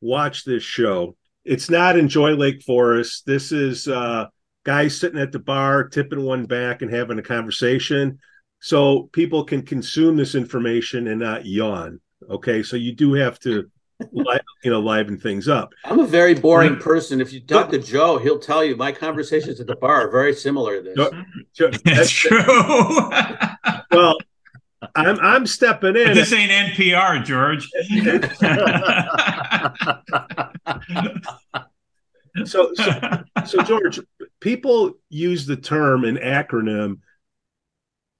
watch this show, it's not Enjoy Lake Forest. This is uh guys sitting at the bar, tipping one back and having a conversation. so people can consume this information and not yawn. Okay, so you do have to, li- you know, liven things up. I'm a very boring person. If you talk to Joe, he'll tell you my conversations at the bar are very similar to this. Jo- Jo- That's that's- true. well, I'm I'm stepping in. this ain't NPR, George. So, so, so George, people use the term an acronym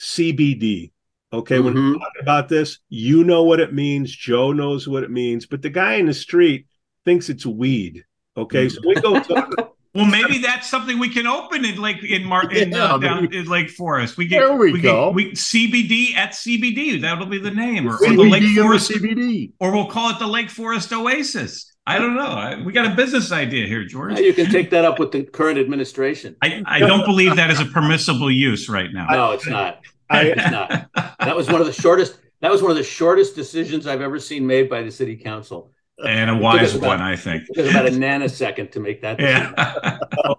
CBD. Okay, when we Mhm. talk about this, you know what it means. Joe knows what it means, but the guy in the street thinks it's weed. Okay, so we go talk. well, maybe that's something we can open in Lake in Mar in, Yeah, uh, down maybe- in Lake Forest. We get There we get- go. we CBD at CBD. That'll be the name, or, or the Lake Forest, CBD. or we'll call it the Lake Forest Oasis. I don't know. I- We got a business idea here, George. Now you can take that up with the current administration. I, I don't believe that is a permissible use right now. No, it's not. I, It's not. That was one of the shortest. That was one of the shortest decisions I've ever seen made by the city council. and a wise about- one, I think. It took about a nanosecond to make that decision. Yeah.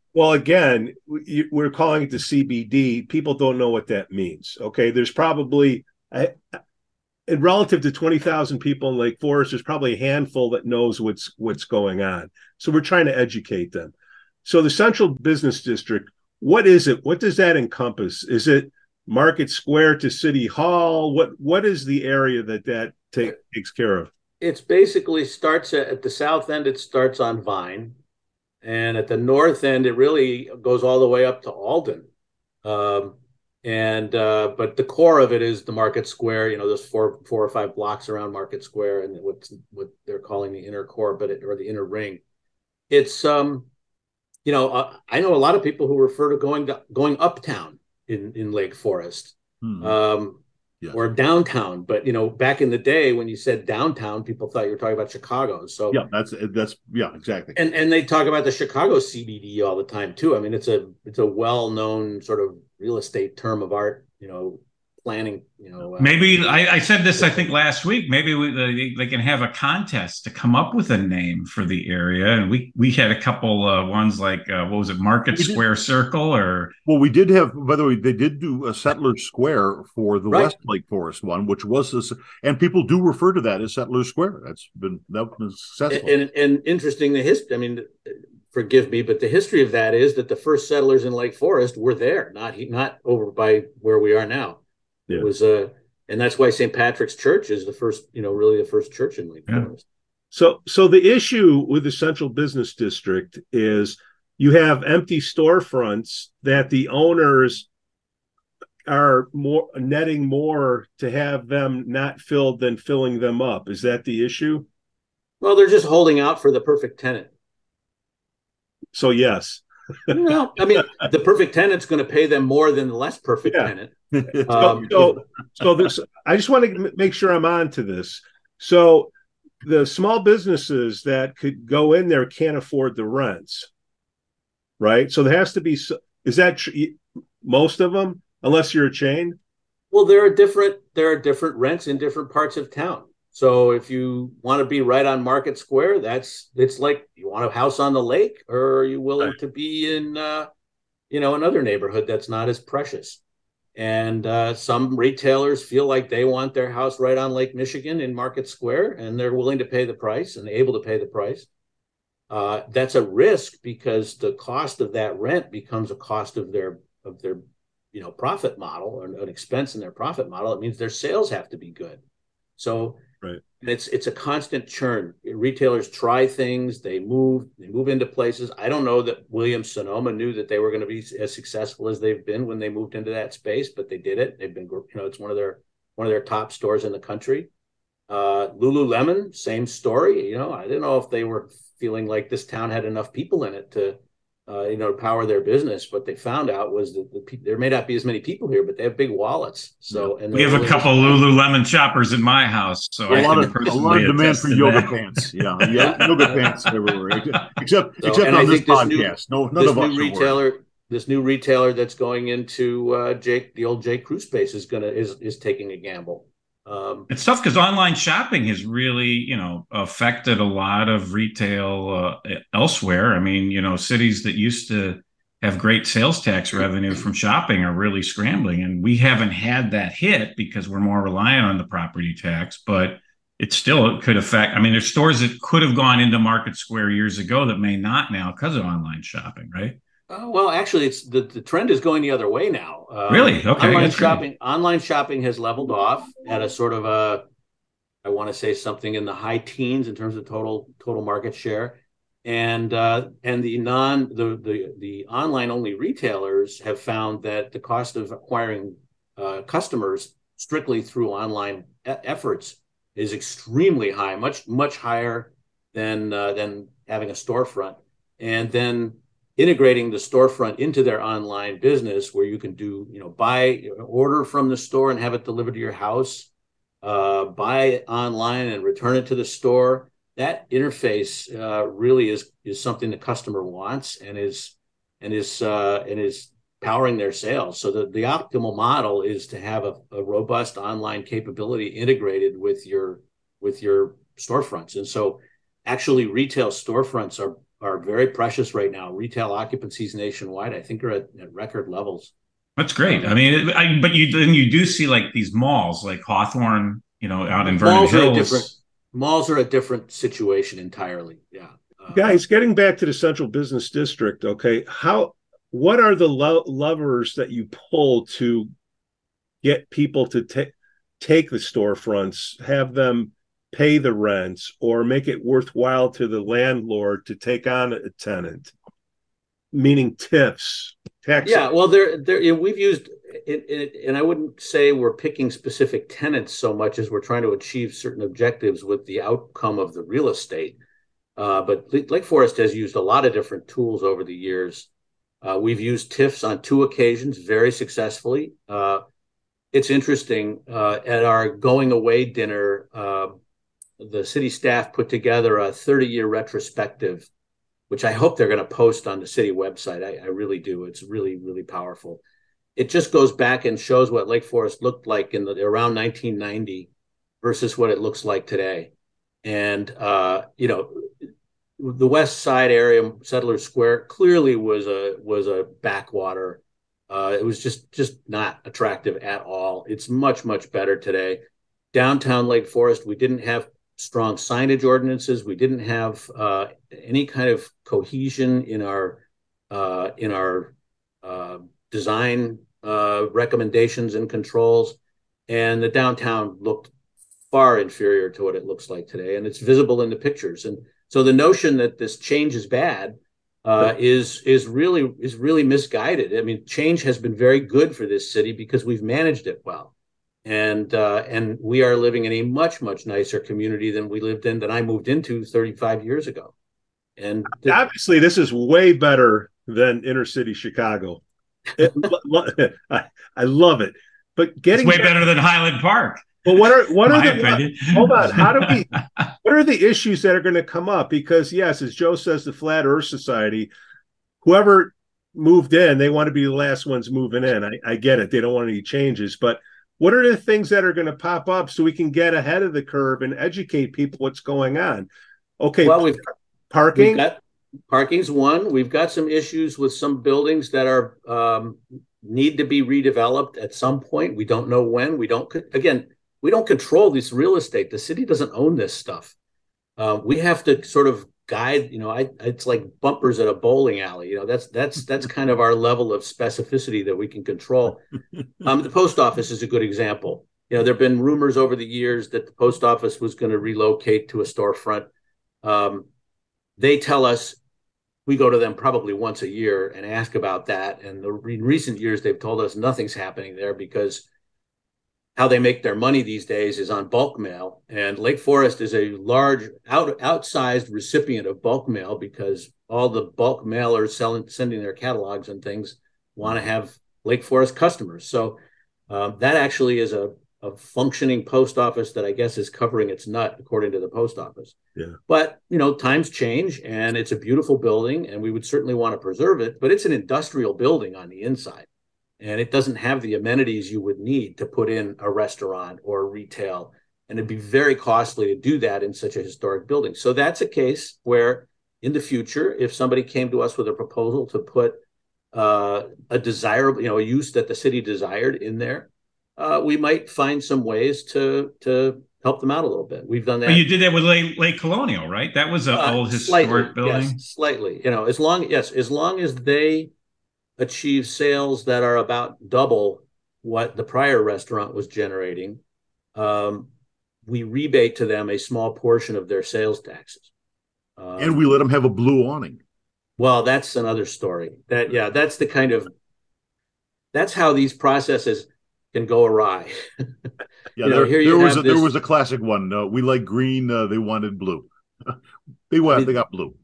well, again, we- we're calling it the CBD. People don't know what that means. Okay, there's probably, I, and relative to twenty thousand people in Lake Forest, there's probably a handful that knows what's what's going on. So we're trying to educate them. So the Central Business District, what is it? What does that encompass? Is it Market Square to City Hall? What what is the area that that take, takes care of? It's basically starts at, at the south end. It starts on Vine, and at the north end, it really goes all the way up to Alden. Um, and uh, but the core of it is the Market Square. You know, those four four or five blocks around Market Square, and what's what they're calling the inner core, but it, or the inner ring. It's um, you know, uh, I know a lot of people who refer to going to going uptown in in Lake Forest. Hmm. Um, or downtown. But you know, back in the day when you said downtown, people thought you were talking about Chicago. So yeah, that's that's yeah, exactly. and and they talk about the Chicago CBD all the time too. I mean, it's a it's a well known sort of real estate term of art. You know, planning. You know, uh, Maybe I, I said this. I think last week. Maybe we, they, they can have a contest to come up with a name for the area, and we we had a couple uh, ones like uh, what was it, Market We did. Square Circle, or Well, we did have, by the way, they did do a Settlers Square for the Right. West Lake Forest one, which was this, and people do refer to that as Settlers Square. That's been that was successful. and and interesting the history. I mean, forgive me, but the history of that is that the first settlers in Lake Forest were there, not not over by where we are now. Yeah. It was uh, and that's why St. Patrick's Church is the first. You know, really the first church in Lake Yeah. Forest. So, so the issue with the central business district is you have empty storefronts that the owners are more netting more to have them not filled than filling them up. Is that the issue? Well, they're just holding out for the perfect tenant. So, yes. No, I mean the perfect tenant's going to pay them more than the less perfect Yeah. tenant. So, Um, so, so this, I just want to make sure I'm on to this. So, the small businesses that could go in there can't afford the rents, right? So there has to be. Is that tr- most of them, unless you're a chain? Well, there are different there are different rents in different parts of town. So if you want to be right on Market Square, that's it's like you want a house on the lake, or are you willing Right. to be in uh, you know another neighborhood that's not as precious? And uh, some retailers feel like they want their house right on Lake Michigan in Market Square, and they're willing to pay the price and able to pay the price. Uh, that's a risk because the cost of that rent becomes a cost of their of their you know profit model or an expense in their profit model. It means their sales have to be good. So Right. It's it's a constant churn. Retailers try things, they move, they move into places. I don't know that Williams Sonoma knew that they were going to be as successful as they've been when they moved into that space, but they did it. They've been you know it's one of their one of their top stores in the country. Uh, Lululemon, same story. You know, I didn't know if they were feeling like this town had enough people in it to, uh, you know, power their business. What they found out was that the there may not be as many people here, but they have big wallets. So, and we have a couple Lululemon shoppers in my house, so a I lot of a lot of demand for yoga that. pants. Yeah, yeah, yoga pants everywhere, except So, except and I on this think this new- podcast. no, none this of us new are wearing. retailer, this new retailer that's going into uh, Jake, the old J.Crew space is gonna is is taking a gamble. Um, It's tough because online shopping has really, you know, affected a lot of retail uh, elsewhere. I mean, you know, cities that used to have great sales tax revenue from shopping are really scrambling. And we haven't had that hit because we're more reliant on the property tax, but it still could affect. I mean, there's stores that could have gone into Market Square years ago that may not now because of online shopping, right? Uh, well, actually, it's the, the trend is going the other way now. Uh, really? Okay. Online shopping, great. online shopping has leveled off at a sort of a, I want to say something in the high teens in terms of total total market share and uh, and the non the the the online only retailers have found that the cost of acquiring uh, customers strictly through online e- efforts is extremely high, much much higher than uh, than having a storefront, and then integrating the storefront into their online business where you can do you know buy order from the store and have it delivered to your house uh, buy online and return it to the store that interface uh, really is is something the customer wants and is and is uh, and is powering their sales. So the, the optimal model is to have a, a robust online capability integrated with your with your storefronts. And so actually retail storefronts are are very precious right now. Retail occupancies nationwide, I think, are at, at record levels. That's great. I mean, I, but you then you do see like these malls, like Hawthorn, you know, out in Vernon Hills malls are a different situation entirely. Yeah. Uh, Guys, getting back to the central business district, okay, how what are the lo- levers that you pull to get people to take take the storefronts, have them pay the rents, or make it worthwhile to the landlord to take on a tenant? Meaning TIFs. Yeah, well, there, there, we've used it, it, and I wouldn't say we're picking specific tenants so much as we're trying to achieve certain objectives with the outcome of the real estate. Uh, but Lake Forest has used a lot of different tools over the years. Uh, we've used TIFs on two occasions very successfully. Uh, it's interesting. Uh, at our going away dinner, uh, the city staff put together a 30 year retrospective, which I hope they're going to post on the city website. I, I really do. It's really, really powerful it just goes back and shows what Lake Forest looked like in the around 1990 versus what it looks like today. And uh, you know, the west side area, Settlers Square, clearly was a was a backwater. Uh, it was just just not attractive at all. It's much much better today. Downtown Lake Forest, we didn't have strong signage ordinances. We didn't have uh, any kind of cohesion in our uh, in our uh, design uh, recommendations and controls, and the downtown looked far inferior to what it looks like today, and it's visible in the pictures. And so the notion that this change is bad uh, is is really is really misguided. I mean, change has been very good for this city because we've managed it well, and uh, and we are living in a much much nicer community than we lived in that I moved into 35 years ago. And th- obviously, this is way better than inner city Chicago. I, I love it. But getting it's way better than Highland Park. But what are what are the opinion. hold on? How do we? What are the issues that are going to come up? Because yes, as Joe says, the Flat Earth Society, whoever moved in, they want to be the last ones moving in. I, I get it; they don't want any changes. But what are the things that are going to pop up so we can get ahead of the curve and educate people what's going on? Okay, well, we've parking. We've got, Parking's one. We've got some issues with some buildings that are um, need to be redeveloped at some point. We don't know when. We don't again. We don't control this real estate. The city doesn't own this stuff. Uh, we have to sort of guide. You know, I, it's like bumpers at a bowling alley. You know, that's that's that's kind of our level of specificity that we can control. Um, the post office is a good example. You know, there have been rumors over the years that the post office was going to relocate to a storefront. Um, they tell us we go to them probably once a year and ask about that. And the, in recent years, they've told us nothing's happening there because how they make their money these days is on bulk mail. And Lake Forest is a large, out, outsized recipient of bulk mail because all the bulk mailers selling, sending their catalogs and things want to have Lake Forest customers. So um, that actually is a a functioning post office that I guess is covering its nut, according to the post office. Yeah. But you know, times change, and it's a beautiful building, and we would certainly want to preserve it. But it's an industrial building on the inside, and it doesn't have the amenities you would need to put in a restaurant or retail, and it'd be very costly to do that in such a historic building. So that's a case where, in the future, if somebody came to us with a proposal to put uh, a desirable, you know, a use that the city desired in there, uh, we might find some ways to to help them out a little bit. We've done that. But you did that with Lake, Le Colonial, right? That was an Uh, old slightly, historic building. yes, slightly. You know, as long yes, as long as they achieve sales that are about double what the prior restaurant was generating, um, we rebate to them a small portion of their sales taxes. Um, and we let them have a blue awning. well, that's another story. That yeah, that's the kind of that's how these processes can go awry. Yeah, You know, there, there was a, there was a classic one. Uh, we like green. Uh, they wanted blue. they went. They got blue.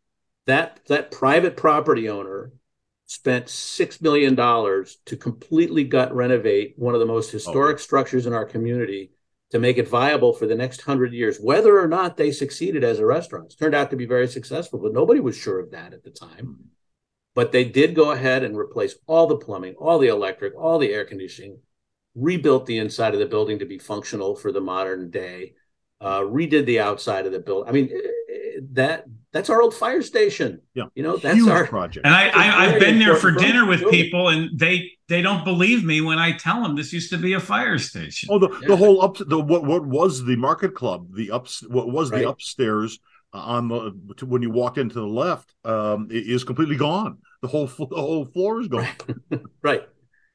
that that private property owner spent six million dollars to completely gut renovate one of the most historic structures in our community to make it viable for the next hundred years, whether or not they succeeded as a restaurant. It's turned out to be very successful, but nobody was sure of that at the time. But they did go ahead and replace all the plumbing, all the electric, all the air conditioning, rebuilt the inside of the building to be functional for the modern day, uh, redid the outside of the building. I mean, eh, eh, that that's our old fire station. Yeah, You know, that's Huge our project. And I, It's a I I've been there for dinner with building. people, and they they don't believe me when I tell them this used to be a fire station. Oh, the, Yeah. the whole up the what what was the market club? The ups what was Right. the upstairs uh, on the to, when you walked into the left um, i- is completely gone. The whole fl- the whole floor is gone. right.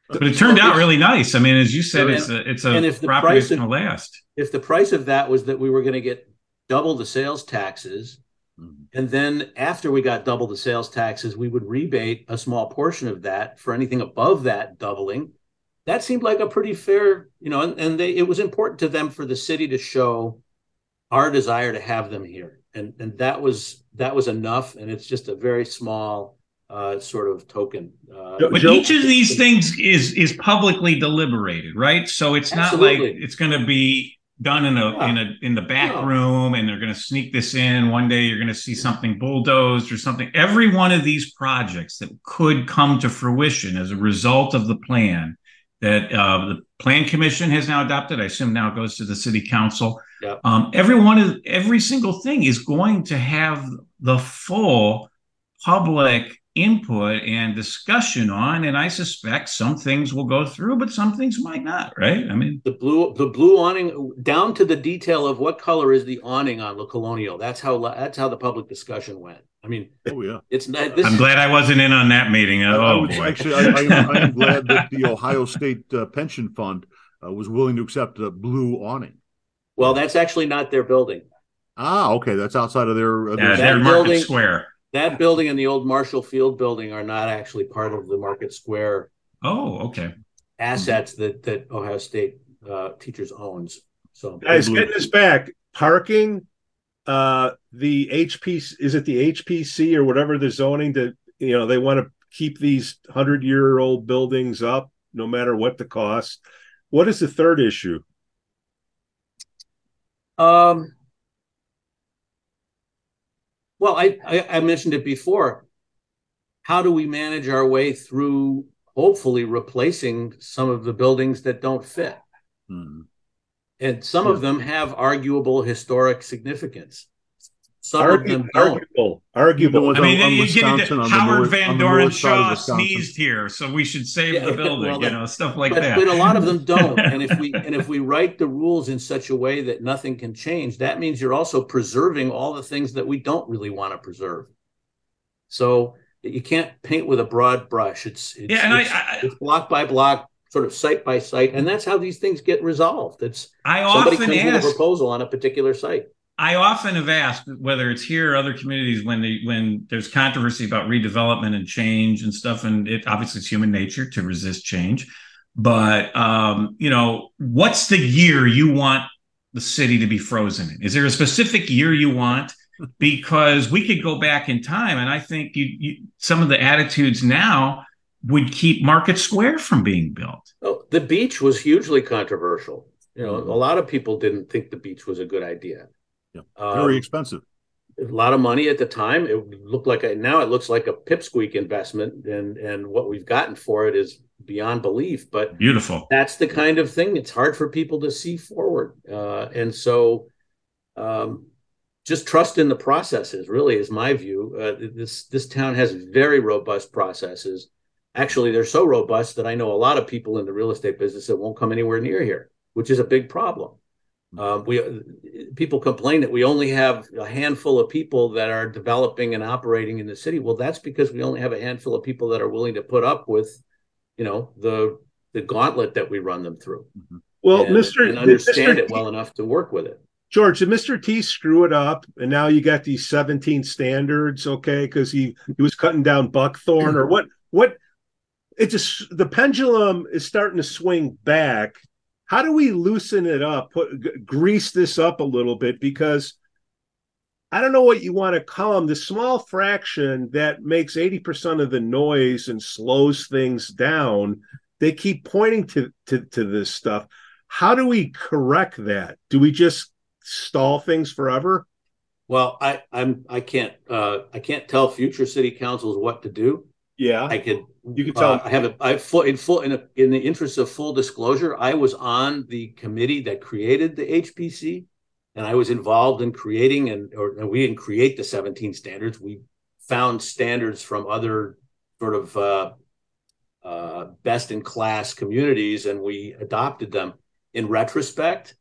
But it turned out really nice. I mean, as you said, And- it's a it's a and if the property that's price going to last. If the price of that was that we were going to get double the sales taxes. And then after we got double the sales taxes, we would rebate a small portion of that for anything above that doubling. That seemed like a pretty fair, you know, and, and they it was important to them for the city to show our desire to have them here. And and that was that was enough. And it's just a very small uh, sort of token. Uh, But each of these things is is publicly deliberated, right? So it's not like it's going to be done in a Yeah. in a in the back No. room, and they're going to sneak this in. One day you're going to see something bulldozed or something. Every one of these projects that could come to fruition as a result of the plan that uh, the plan commission has now adopted. I assume now it goes to the city council. Yep. Um, every one of every single thing is going to have the full public input and discussion on and i suspect some things will go through but some things might not right i mean the blue the blue awning down to the detail of what color is the awning on the colonial that's how that's how the public discussion went i mean Oh yeah. it's not this i'm glad i wasn't in on that meeting I- I oh would- boy. actually, I, I, I'm glad that the Ohio State uh, Pension Fund uh, was willing to accept a blue awning. well that's actually not their building Ah, okay, that's outside of their. Uh, yeah, their- they're that market building- square that building and the old marshall field building are not actually part of the market square oh okay assets that that ohio state uh, teachers owns so Guys, getting this back. Parking, uh, the HP is it the HPC or whatever the zoning that you know they want to keep these hundred year old buildings up no matter what the cost. What is the third issue? Um, well, I, I, I mentioned it before. How do we manage our way through hopefully replacing some of the buildings that don't fit? Hmm. And some of them have arguable historic significance. Some of Argu- them don't. arguable, arguable. ones i mean on- on you get into Wisconsin, on the howard north- van on doren north side of shaw sneezed here so we should save Yeah, the building well, you know stuff like but, that but a lot of them don't. And if we and if we write the rules in such a way that nothing can change, that means you're also preserving all the things that we don't really want to preserve. So you can't paint with a broad brush. It's, it's yeah and I, it's, I it's block by block, sort of site by site, and that's how these things get resolved. It's i somebody often comes with a ask proposal on a particular site. I often have asked whether it's here or other communities when they when there's controversy about redevelopment and change and stuff, and it obviously it's human nature to resist change. But um, you know, what's the year you want the city to be frozen in? Is there a specific year you want? Because we could go back in time, and I think you, you some of the attitudes now would keep Market Square from being built. Oh, the beach was hugely controversial. You know, a lot of people didn't think the beach was a good idea. Yeah. Um, Very expensive. a lot of money at the time. It looked like a, now it looks like a pipsqueak investment, and and what we've gotten for it is beyond belief. But Beautiful. that's the kind of thing it's hard for people to see forward, uh, and so um, just trust in the processes. Really, is my view. Uh, this this town has very robust processes. actually they're so robust that I know a lot of people in the real estate business that won't come anywhere near here, which is a big problem. Um, we people complain that we only have a handful of people that are developing and operating in the city. Well, that's because we only have a handful of people that are willing to put up with, you know, the the gauntlet that we run them through. Mm-hmm. Well, and, Mr. and understand Mr. it well enough to work with it. George, did Mr. T screw it up? And now you got these 17 standards, okay? Because he he was cutting down buckthorn or what what it's just the pendulum is starting to swing back. How do we loosen it up, put g- grease this up a little bit? Because I don't know what you want to call them. The small fraction that makes 80% of the noise and slows things down, they keep pointing to, to, to this stuff. How do we correct that? Do we just stall things forever? Well, I I'm I can't uh, I can't tell future city councils what to do. Yeah, I could you can tell. Uh, I have a I full in full in, a, in the interest of full disclosure. I was on the committee that created the HPC, and I was involved in creating and or and we didn't create the 17 standards. We found standards from other sort of uh, uh, best in class communities, and we adopted them. In retrospect,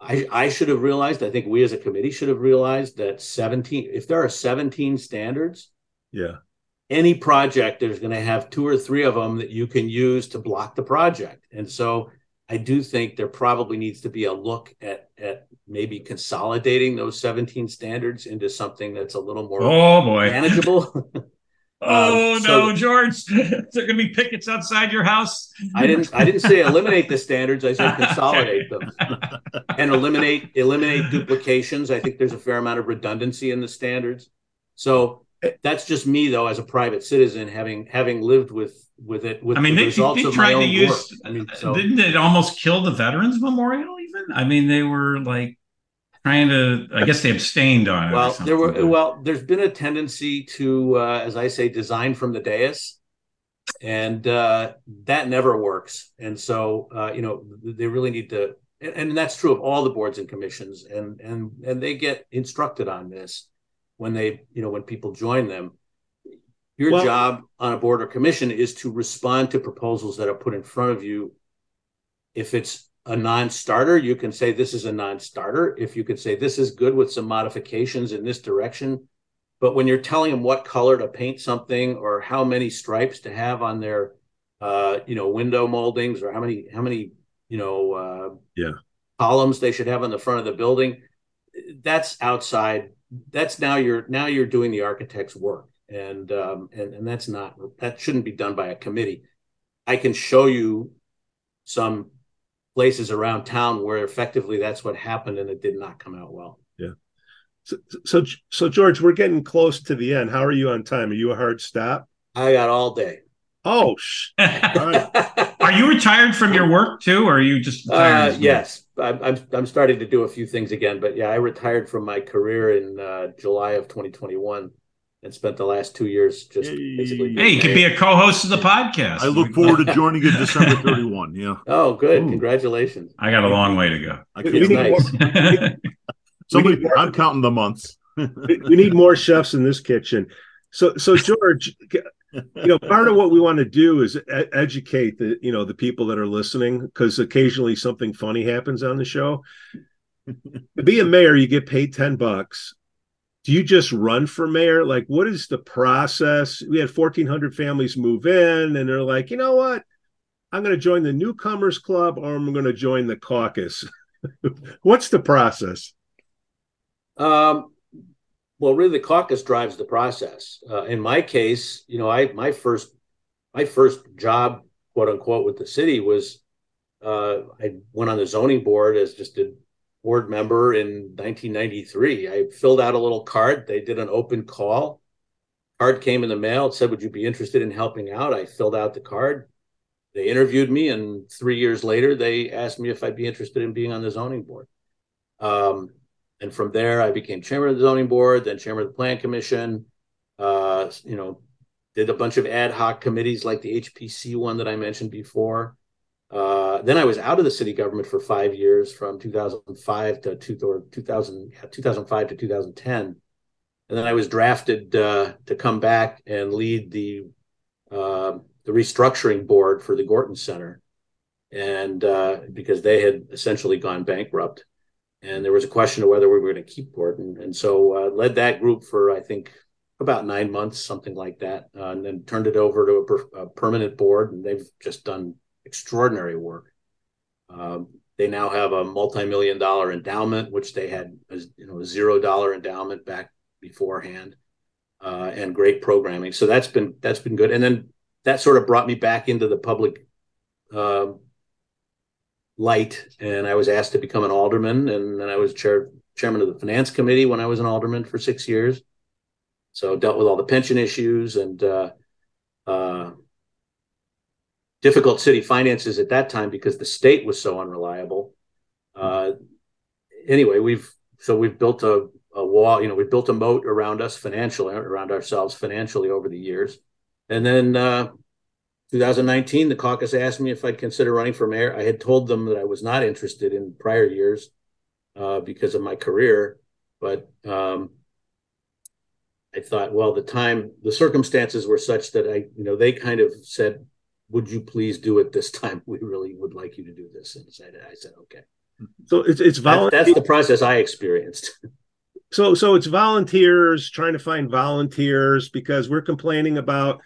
I, I should have realized. I think we as a committee should have realized that 17. If there are 17 standards, yeah, any project is going to have two or three of them that you can use to block the project. And so i do think there probably needs to be a look at at maybe consolidating those 17 standards into something that's a little more oh boy. manageable. Oh Um, so- no george. There going to be pickets outside your house? I didn't i didn't say eliminate the standards. I said consolidate them and eliminate eliminate duplications. I think there's a fair amount of redundancy in the standards. So that's just me though as a private citizen having having lived with with it with I mean, the they, results they tried to use. work. I mean, so Didn't it almost kill the Veterans Memorial? Even I mean, they were like trying to. I guess they abstained on it. or well there were well there's been a tendency to uh, as i say design from the dais and uh, that never works and so uh, you know they really need to and, and that's true of all the boards and commissions and and and they get instructed on this when they you know when people join them. Your Well- job on a board or commission is to respond to proposals that are put in front of you. If it's a non-starter you can say this is a non-starter. If you could say this is good with some modifications in this direction. But when you're telling them what color to paint something or how many stripes to have on their uh, you know window moldings or how many how many you know uh, Yeah. columns they should have on the front of the building that's outside that's now you're now you're doing the architect's work and um and, and that's not that shouldn't be done by a committee i can show you some places around town where effectively that's what happened and it did not come out well Yeah. So, so, so George, we're getting close to the end. How are you on time? Are you a hard stop? i got all day Oh, sh- Are you retired from your work too, or are you just retired? Uh, yes, I'm, I'm I'm starting to do a few things again, but yeah, I retired from my career in uh, July of 2021 and spent the last two years just Yay. basically. Hey, you could be a co-host of the podcast. I look forward to joining you December 31. Yeah. Oh, good! Ooh. Congratulations. I got a long way to go. I can't need, nice. more, Somebody, more- I'm counting the months. we need more chefs in this kitchen. So, so George, you know, part of what we want to do is educate the, you know, the people that are listening because occasionally something funny happens on the show. to be a mayor, you get paid 10 bucks. Do you just run for mayor? Like, what is the process? We had 1,400 families move in, and they're like, you know what? I'm going to join the newcomers club or I'm going to join the caucus. What's the process? Um, well, really, the caucus drives the process. Uh, in my case, you know, I my first my first job, quote unquote, with the city was uh, I went on the zoning board as just a board member in 1993. I filled out a little card. They did an open call. Card came in the mail. It said, "Would you be interested in helping out?" I filled out the card. They interviewed me, and three years later, they asked me if I'd be interested in being on the zoning board. Um, and from there, I became chairman of the zoning board, then chairman of the plan commission. Uh, you know, did a bunch of ad hoc committees like the HPC one that I mentioned before. Uh, then I was out of the city government for five years, from 2005 to two, or 2000, 2005 to 2010, and then I was drafted uh, to come back and lead the uh, the restructuring board for the Gorton Center, and uh, because they had essentially gone bankrupt, and there was a question of whether we were going to keep Gorton, and so uh, led that group for I think about nine months, something like that, uh, and then turned it over to a, per- a, permanent board, and they've just done extraordinary work. Um, they now have a multi-million dollar endowment, which they had, a, you know, a zero dollar endowment back beforehand, uh, and great programming. So that's been that's been good. And then that sort of brought me back into the public uh, light, and I was asked to become an alderman, and then I was chair chairman of the finance committee when I was an alderman for six years. So dealt with all the pension issues and uh, uh, difficult city finances at that time because the state was so unreliable. Uh, anyway, we've so we've built a, a wall. You know, we built a moat around us financially, around ourselves financially over the years, and then. Uh, 2019, the caucus asked me if I'd consider running for mayor. I had told them that I was not interested in prior years uh, because of my career, but um, I thought, well, the time, the circumstances were such that I, you know, they kind of said, "Would you please do it this time? We really would like you to do this." And I said, "I said, okay." So it's it's volunteer. That, that's the process I experienced. so so it's volunteers trying to find volunteers because we're complaining about,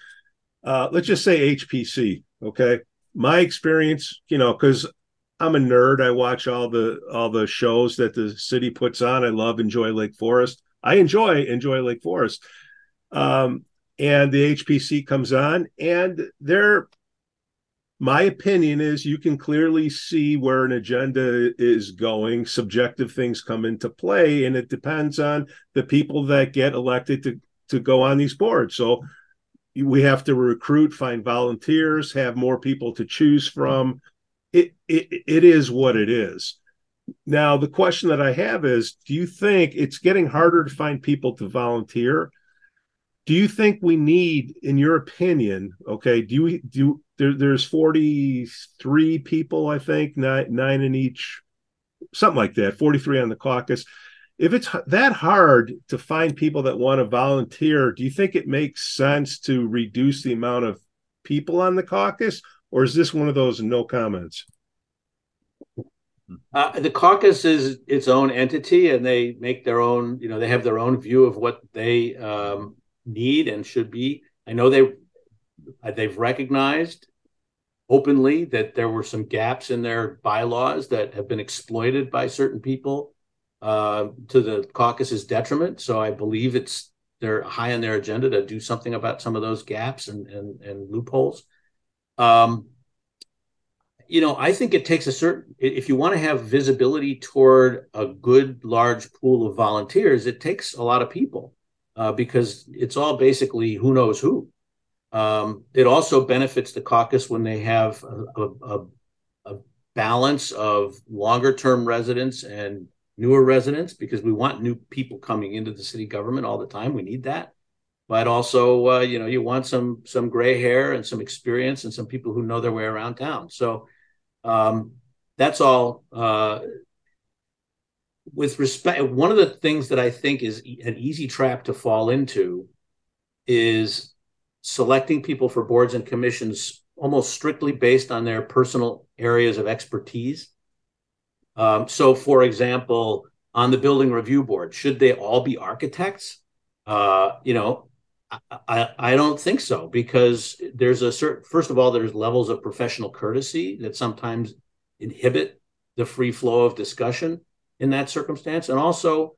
uh, let's just say HPC. Okay, my experience, you know, because I'm a nerd. I watch all the all the shows that the city puts on. I love enjoy Lake Forest. I enjoy enjoy Lake Forest. Um, and the HPC comes on, and there, my opinion is you can clearly see where an agenda is going. Subjective things come into play, and it depends on the people that get elected to to go on these boards. So we have to recruit, find volunteers, have more people to choose from. It, it, it is what it is. Now, the question that I have is do you think it's getting harder to find people to volunteer? Do you think we need, in your opinion, okay, do you do there, there's 43 people, I think, nine, nine in each, something like that, 43 on the caucus. If it's that hard to find people that want to volunteer, do you think it makes sense to reduce the amount of people on the caucus? Or is this one of those no comments? Uh, the caucus is its own entity, and they make their own. You know, they have their own view of what they um, need and should be. I know they uh, they've recognized openly that there were some gaps in their bylaws that have been exploited by certain people uh, to the caucus's detriment. So I believe it's they're high on their agenda to do something about some of those gaps and and, and loopholes. Um, you know, I think it takes a certain, if you want to have visibility toward a good large pool of volunteers, it takes a lot of people uh, because it's all basically who knows who. Um, it also benefits the caucus when they have a, a, a balance of longer term residents and newer residents because we want new people coming into the city government all the time. We need that. But also, uh, you know, you want some some gray hair and some experience and some people who know their way around town. So um, that's all. Uh, with respect, one of the things that I think is an easy trap to fall into is selecting people for boards and commissions almost strictly based on their personal areas of expertise. Um, so, for example, on the building review board, should they all be architects? Uh, you know, I, I don't think so because there's a certain first of all there's levels of professional courtesy that sometimes inhibit the free flow of discussion in that circumstance and also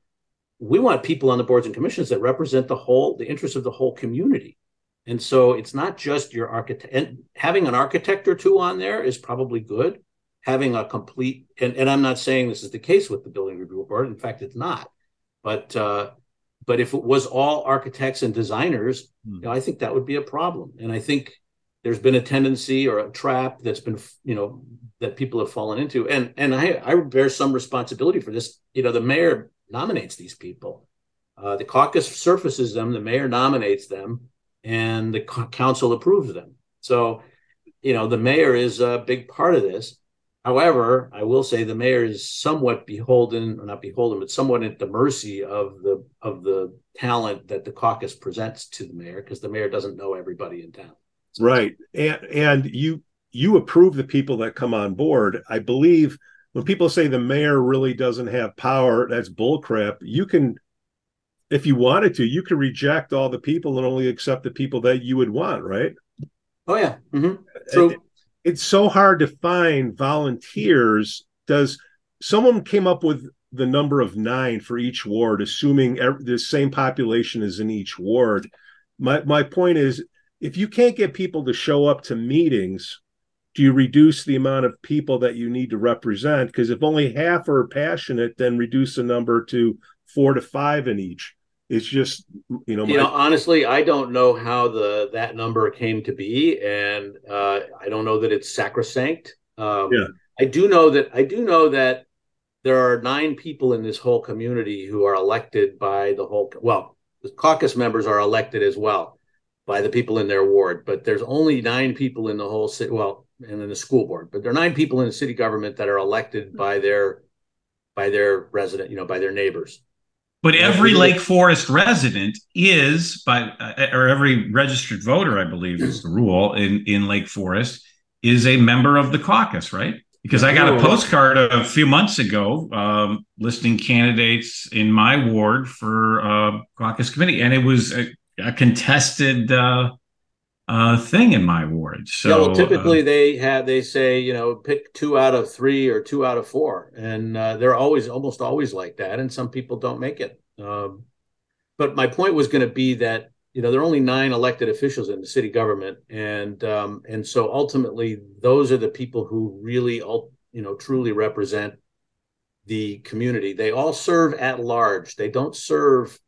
we want people on the boards and commissions that represent the whole the interests of the whole community and so it's not just your architect and having an architect or two on there is probably good having a complete and, and i'm not saying this is the case with the building review board in fact it's not but uh, but if it was all architects and designers, hmm. you know, I think that would be a problem. And I think there's been a tendency or a trap that's been, you know, that people have fallen into. And and I, I bear some responsibility for this. You know, the mayor nominates these people. Uh, the caucus surfaces them, the mayor nominates them, and the council approves them. So, you know, the mayor is a big part of this. However, I will say the mayor is somewhat beholden, or not beholden, but somewhat at the mercy of the of the talent that the caucus presents to the mayor, because the mayor doesn't know everybody in town. Right. And and you you approve the people that come on board. I believe when people say the mayor really doesn't have power, that's bullcrap. You can if you wanted to, you could reject all the people and only accept the people that you would want, right? Oh yeah. Mm-hmm. True. It, it's so hard to find volunteers. Does someone came up with the number of nine for each ward, assuming every, the same population is in each ward? My my point is, if you can't get people to show up to meetings, do you reduce the amount of people that you need to represent? Because if only half are passionate, then reduce the number to four to five in each. It's just you know. You know, honestly, I don't know how the that number came to be, and uh, I don't know that it's sacrosanct. Um, yeah. I do know that I do know that there are nine people in this whole community who are elected by the whole. Well, the caucus members are elected as well by the people in their ward, but there's only nine people in the whole city. Well, and in the school board, but there are nine people in the city government that are elected by their by their resident, you know, by their neighbors. But every Lake Forest resident is by, uh, or every registered voter, I believe is the rule in, in Lake Forest, is a member of the caucus, right? Because I got a postcard a few months ago um, listing candidates in my ward for uh, caucus committee, and it was a, a contested uh, uh, thing in my ward. So yeah, well, typically uh, they have they say you know pick two out of three or two out of four, and uh, they're always almost always like that. And some people don't make it. Um, but my point was going to be that you know there are only nine elected officials in the city government, and um, and so ultimately those are the people who really you know truly represent the community. They all serve at large. They don't serve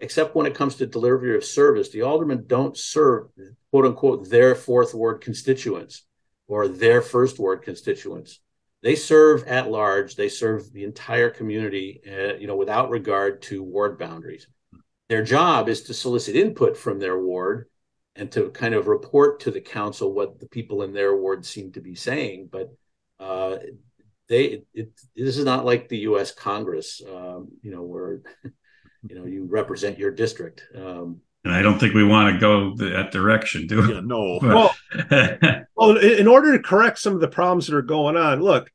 except when it comes to delivery of service, the aldermen don't serve quote unquote their fourth ward constituents or their first ward constituents. They serve at large. They serve the entire community, uh, you know, without regard to ward boundaries. Their job is to solicit input from their ward and to kind of report to the council what the people in their ward seem to be saying. But uh, they, it, it, this is not like the U.S. Congress, um, you know, where you know you represent your district. Um, and I don't think we want to go that direction, do we? Yeah, no. well, well, in order to correct some of the problems that are going on, look,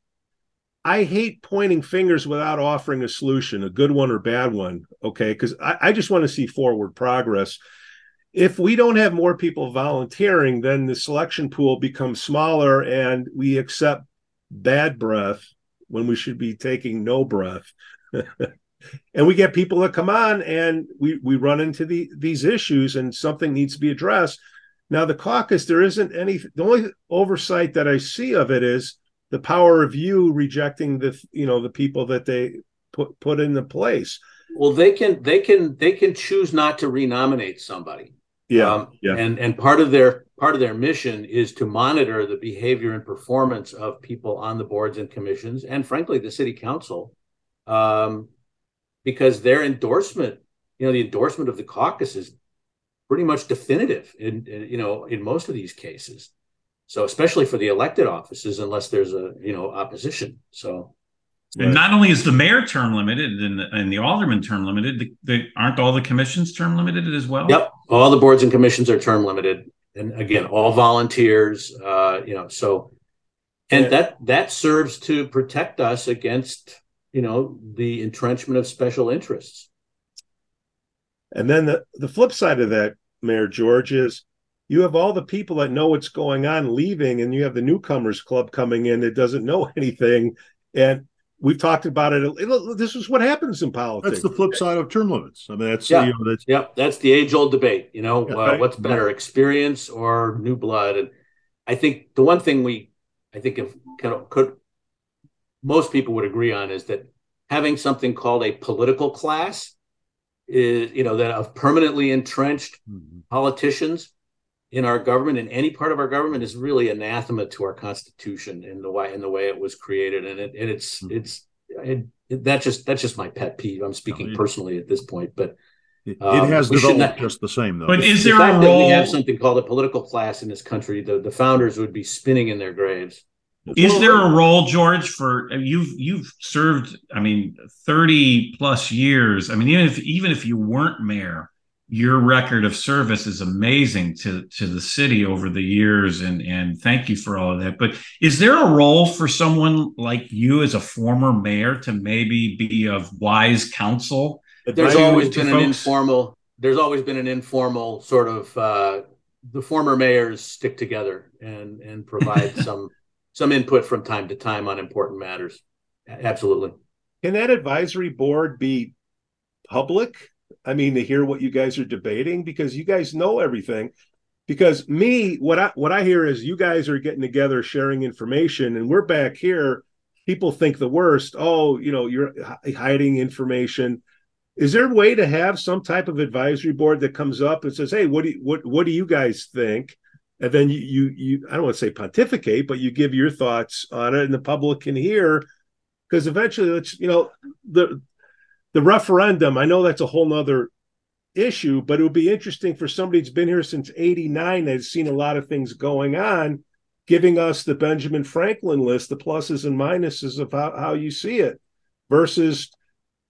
I hate pointing fingers without offering a solution, a good one or bad one. Okay, because I, I just want to see forward progress. If we don't have more people volunteering, then the selection pool becomes smaller, and we accept bad breath when we should be taking no breath. and we get people that come on and we we run into the these issues and something needs to be addressed. Now the caucus there isn't any the only oversight that i see of it is the power of you rejecting the you know the people that they put put into place. Well they can they can they can choose not to renominate somebody. Yeah, um, yeah. and and part of their part of their mission is to monitor the behavior and performance of people on the boards and commissions and frankly the city council. Um, because their endorsement, you know, the endorsement of the caucus is pretty much definitive in, in you know in most of these cases. So especially for the elected offices, unless there's a you know opposition. So and not only is the mayor term limited and the, and the alderman term limited, the, the, aren't all the commissions term limited as well? Yep, all the boards and commissions are term limited, and again, all volunteers. Uh, you know, so and yeah. that that serves to protect us against you know the entrenchment of special interests. And then the, the flip side of that mayor george is you have all the people that know what's going on leaving and you have the newcomers club coming in that doesn't know anything. And we've talked about it. This is what happens in politics. That's the flip side of term limits. I mean that's yeah, you know, that's, yeah that's the age old debate you know yeah, uh, right? what's better experience or new blood. And i think the one thing we i think if kind of could most people would agree on is that having something called a political class is you know that of permanently entrenched mm-hmm. politicians in our government in any part of our government is really anathema to our constitution in the way in the way it was created and it and it's mm-hmm. it's it, it, that just that's just my pet peeve i'm speaking no, personally at this point but it, um, has developed not, just the same though but is the there fact that we have something called a political class in this country the, the founders would be spinning in their graves is there a role, George, for you've you've served? I mean, thirty plus years. I mean, even if even if you weren't mayor, your record of service is amazing to to the city over the years and and thank you for all of that but is there a role for someone like you as a former mayor to maybe be of wise counsel there's always been an informal there's always been an informal sort of uh, the former mayors stick together and and provide some some input from time to time on important matters absolutely can that advisory board be public I mean, to hear what you guys are debating because you guys know everything. Because me, what I what I hear is you guys are getting together, sharing information, and we're back here. People think the worst. Oh, you know, you're hiding information. Is there a way to have some type of advisory board that comes up and says, "Hey, what do you, what what do you guys think?" And then you you, you I don't want to say pontificate, but you give your thoughts on it, and the public can hear. Because eventually, it's you know the the referendum, I know that's a whole nother issue, but it would be interesting for somebody who's been here since 89 has seen a lot of things going on, giving us the Benjamin Franklin list, the pluses and minuses of how, how you see it, versus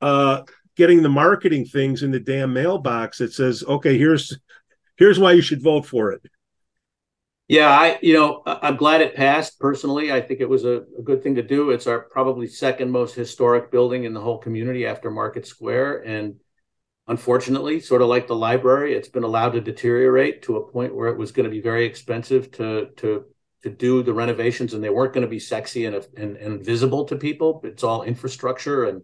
uh, getting the marketing things in the damn mailbox that says, okay, here's here's why you should vote for it. Yeah, I you know I'm glad it passed. Personally, I think it was a, a, good thing to do. It's our probably second most historic building in the whole community after Market Square, and unfortunately, sort of like the library, it's been allowed to deteriorate to a point where it was going to be very expensive to to to do the renovations, and they weren't going to be sexy and, and and visible to people. It's all infrastructure, and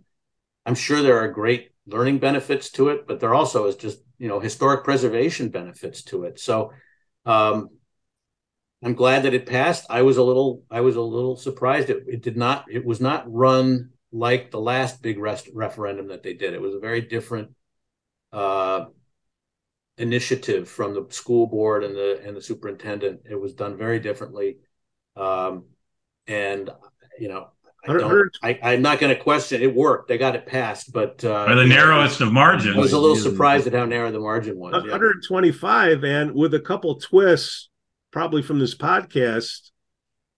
I'm sure there are great learning benefits to it, but there also is just you know historic preservation benefits to it. So. Um, I'm glad that it passed. I was a little I was a little surprised. It, it did not it was not run like the last big rest, referendum that they did. It was a very different uh, initiative from the school board and the and the superintendent. It was done very differently, um, and you know. I don't, I, am not going to question it. Worked. They got it passed, but uh, By the narrowest of margins. I was a little surprised at how narrow the margin was. 125, yeah. and with a couple twists, probably from this podcast.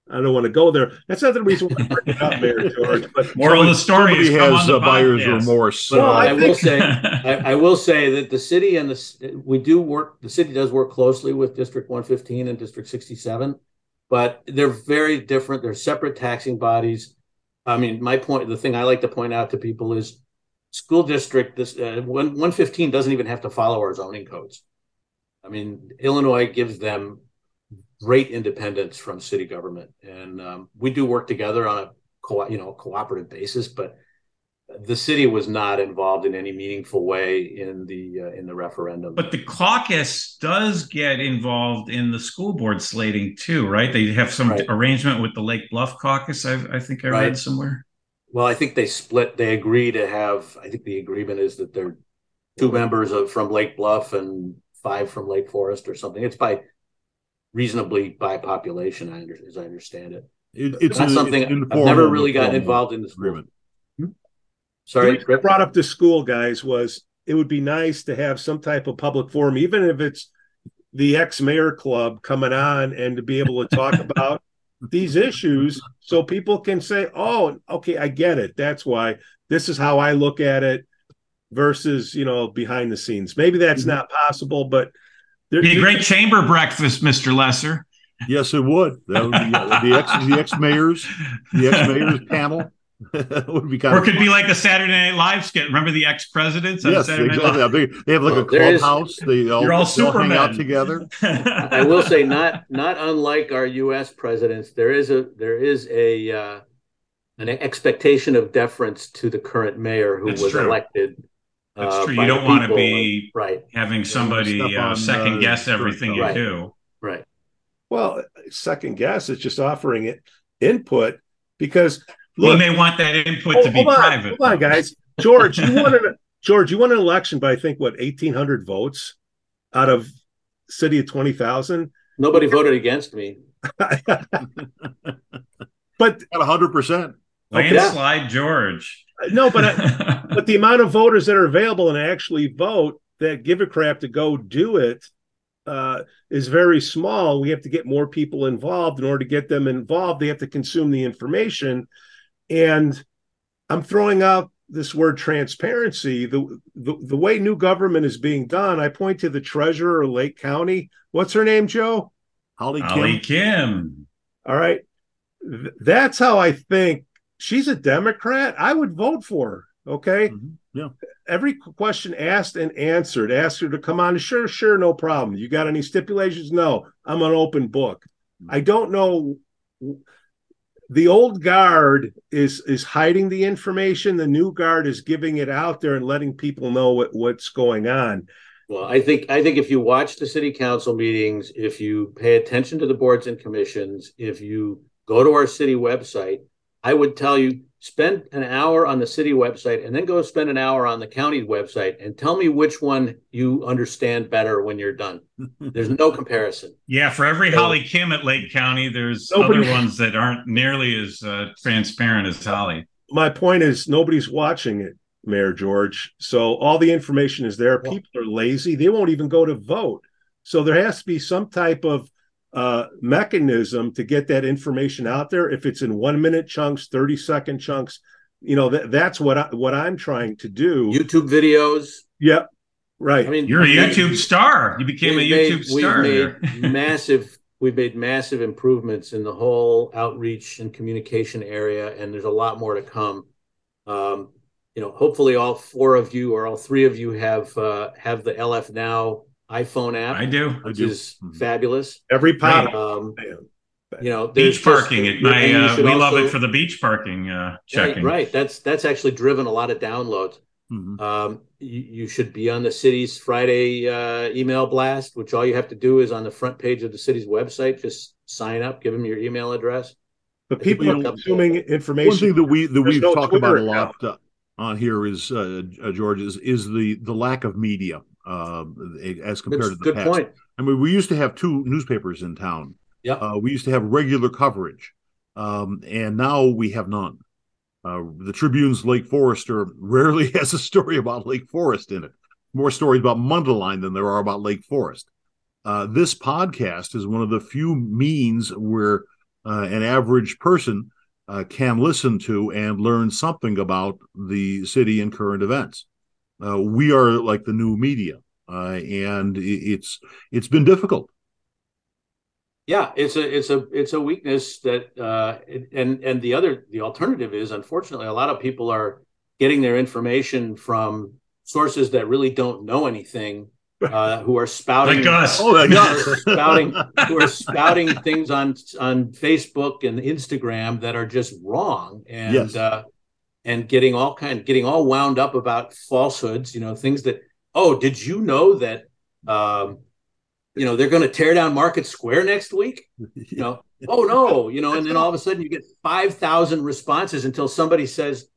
I don't want to go there. That's not the reason why I bring it up, Mayor George. But moral of the story is has uh, buyer's remorse. But well, I, I think... will say, I, I, will say that the city and the we do work. The city does work closely with District 115 and District 67, but they're very different. They're separate taxing bodies. I mean, my point, the thing I like to point out to people is, school district this uh, 115 doesn't even have to follow our zoning codes. I mean, Illinois gives them great independence from city government, and um, we do work together on a co- you know cooperative basis. But the city was not involved in any meaningful way in the uh, in the referendum. But the caucus does get involved in the school board slating too, right? They have some right. arrangement with the Lake Bluff caucus. I, I think I right. read somewhere. Well, I think they split. They agree to have. I think the agreement is that they're two members of from Lake Bluff and five from Lake Forest or something. It's by reasonably by population, I under, as I understand it. it it's not something it's I've never really gotten involved in this agreement. Hmm? Sorry, I brought up the school guys was it would be nice to have some type of public forum, even if it's the ex mayor club coming on and to be able to talk about these issues so people can say, oh, okay, I get it. That's why this is how I look at it versus, you know, behind the scenes. Maybe that's mm-hmm. not possible, but there, be a great chamber breakfast, Mister Lesser. Yes, it would. That would be uh, the ex the ex mayors, the ex mayors panel. would be kind or it could be like the Saturday Night Live skit. Remember the ex presidents? Yes, exactly. They, they, have like well, a clubhouse. Is, they all, you're all, they all hang out together. I will say, not not unlike our U.S. presidents, there is a there is a uh, an expectation of deference to the current mayor who That's was true. elected that's uh, true. You don't want to be right having somebody uh, second guess everything you right. do. Right. Well, second guess is just offering it input because look, we may want that input oh, to be private. hold on, guys. George, you won an George, you won an election by I think what eighteen hundred votes out of city of twenty thousand. Nobody voted against me. but at hundred percent. Landslide George. No, but I, but the amount of voters that are available and actually vote that give a crap to go do it uh, is very small. We have to get more people involved. In order to get them involved, they have to consume the information. And I'm throwing out this word transparency, the, the the way new government is being done, I point to the treasurer of Lake County. What's her name, Joe? Holly Kim. Holly Kim. All right. That's how I think she's a Democrat. I would vote for her. Okay. Mhm. Yeah. Every question asked and answered. Ask her to come on. Sure, sure, no problem. You got any stipulations? No, I'm an open book. I don't know. The old guard is is hiding the information. The new guard is giving it out there and letting people know what, what's going on. Well, I think I think if you watch the city council meetings, if you pay attention to the boards and commissions, if you go to our city website, I would tell you spend an hour on the city website and then go spend an hour on the county website and tell me which one you understand better when you're done. There's no comparison. Yeah, for every So- Holly Kim at Lake County, there's Nobody- other ones that aren't nearly as uh, transparent as Holly. My point is nobody's watching it, Mayor George. So all the information is there. People are lazy. They won't even go to vote. So there has to be some type of uh, mechanism to get that information out there. If it's in one minute chunks, 30 second chunks, you know, that, that's what I, what I'm trying to do. YouTube videos. Yep. Right. I mean, You're a that- YouTube star. You became a YouTube made- star. We've made massive. We've made massive improvements in the whole outreach and communication area, and there's a lot more to come. Um, you know, hopefully, all four of you or all three of you have uh, have the LF Now iPhone app, I do. I which do. is Mhm. fabulous. Every pop. Um, you know, there's Beach just- parking. It, my, you uh, should we love it for the beach parking uh, Right, checking. right. That's that's actually driven a lot of downloads. Mhm. Um, you, you should be on the city's Friday uh, email blast, which all you have to do is on the front page of the city's website, just sign up, give them your email address. But people are know, consuming One information. thing that we that There's we've no talked Twitter about a lot uh, on here is uh, uh, George is is the the lack of media uh, as compared That's to the good past. point. I mean, we used to have two newspapers in town. Yeah. Uh, we used to have regular coverage, um, and now we have none. Uh, the Tribune's Lake Forester rarely has a story about Lake Forest in it. More stories about Mundelein than there are about Lake Forest. Uh, this podcast is one of the few means where uh, an average person uh, can listen to and learn something about the city and current events. Uh, we are like the new media, uh, and it's it's been difficult. Yeah, it's a it's a it's a weakness that uh, and and the other the alternative is unfortunately a lot of people are getting their information from sources that really don't know anything, uh, who are spouting Like us. Oh my who are spouting who are spouting things on on Facebook and Instagram that are just wrong and Yes. uh, and getting all kind of getting all wound up about falsehoods. You know things that oh did you know that um, you know they're going to tear down Market Square next week? You know oh no you know and then all of a sudden you get five thousand responses until somebody says.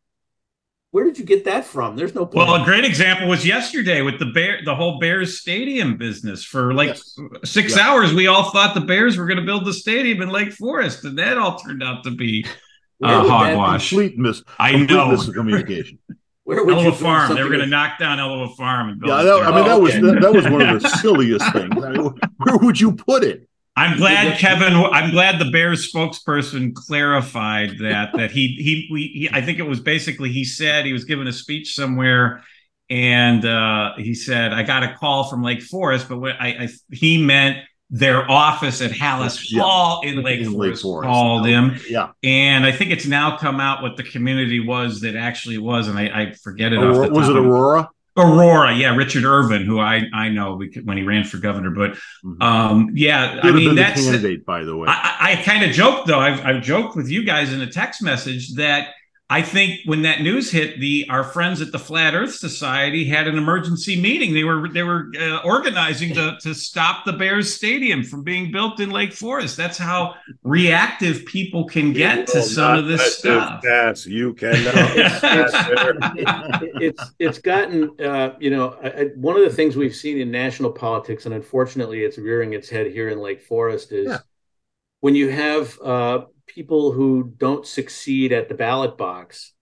Where did you get that from? There's no point. Well, a great example was yesterday with the bear, the whole Bears stadium business. For like Yes. six Yeah. hours, we all thought the Bears were going to build the stadium in Lake Forest, and that all turned out to be Where uh, hogwash. Complete miss. I complete know. miscommunication. Where would you Elawa Farm. They were going to knock down Elawa Farm and build. Yeah, that. I mean that Oh, was okay. that, that was one of the silliest things. I mean, where would you put it? I'm glad Kevin. I'm glad the Bears spokesperson clarified that that he he we he, I think it was basically he said he was giving a speech somewhere, and uh, he said I got a call from Lake Forest, but what I, I he meant their office at Halas Yeah. Hall in Lake, In Forest, called him, Yeah, and I think it's now come out what the community was that actually was, and I, I forget it. off Aurora, was it Aurora? Aurora, yeah, Richard Irvin, who I I know because- when he ran for governor, but Mhm. um, yeah, I mean that's candidate, by the way. I, I, I kind of joked though. I've, I've joked with you guys in a text message that I think when that news hit, the our friends at the Flat Earth Society had an emergency meeting. They were they were uh, organizing to to stop the Bears Stadium from being built in Lake Forest. That's how reactive people can get to some of this stuff. Yes, you can. It's- it, it's it's gotten uh, you know I, I- one of the things we've seen in national politics, and unfortunately, it's rearing its head here in Lake Forest, is Yeah. when you have uh, people who don't succeed at the ballot box,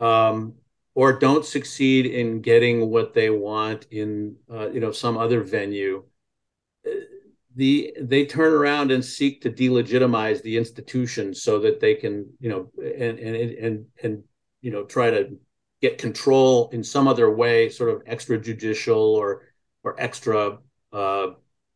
um, or don't succeed in getting what they want in uh, you know some other venue. uh, The they turn around and seek to delegitimize the institution so that they can you know and and and and you know try to get control in some other way, sort of extrajudicial or or extra, uh,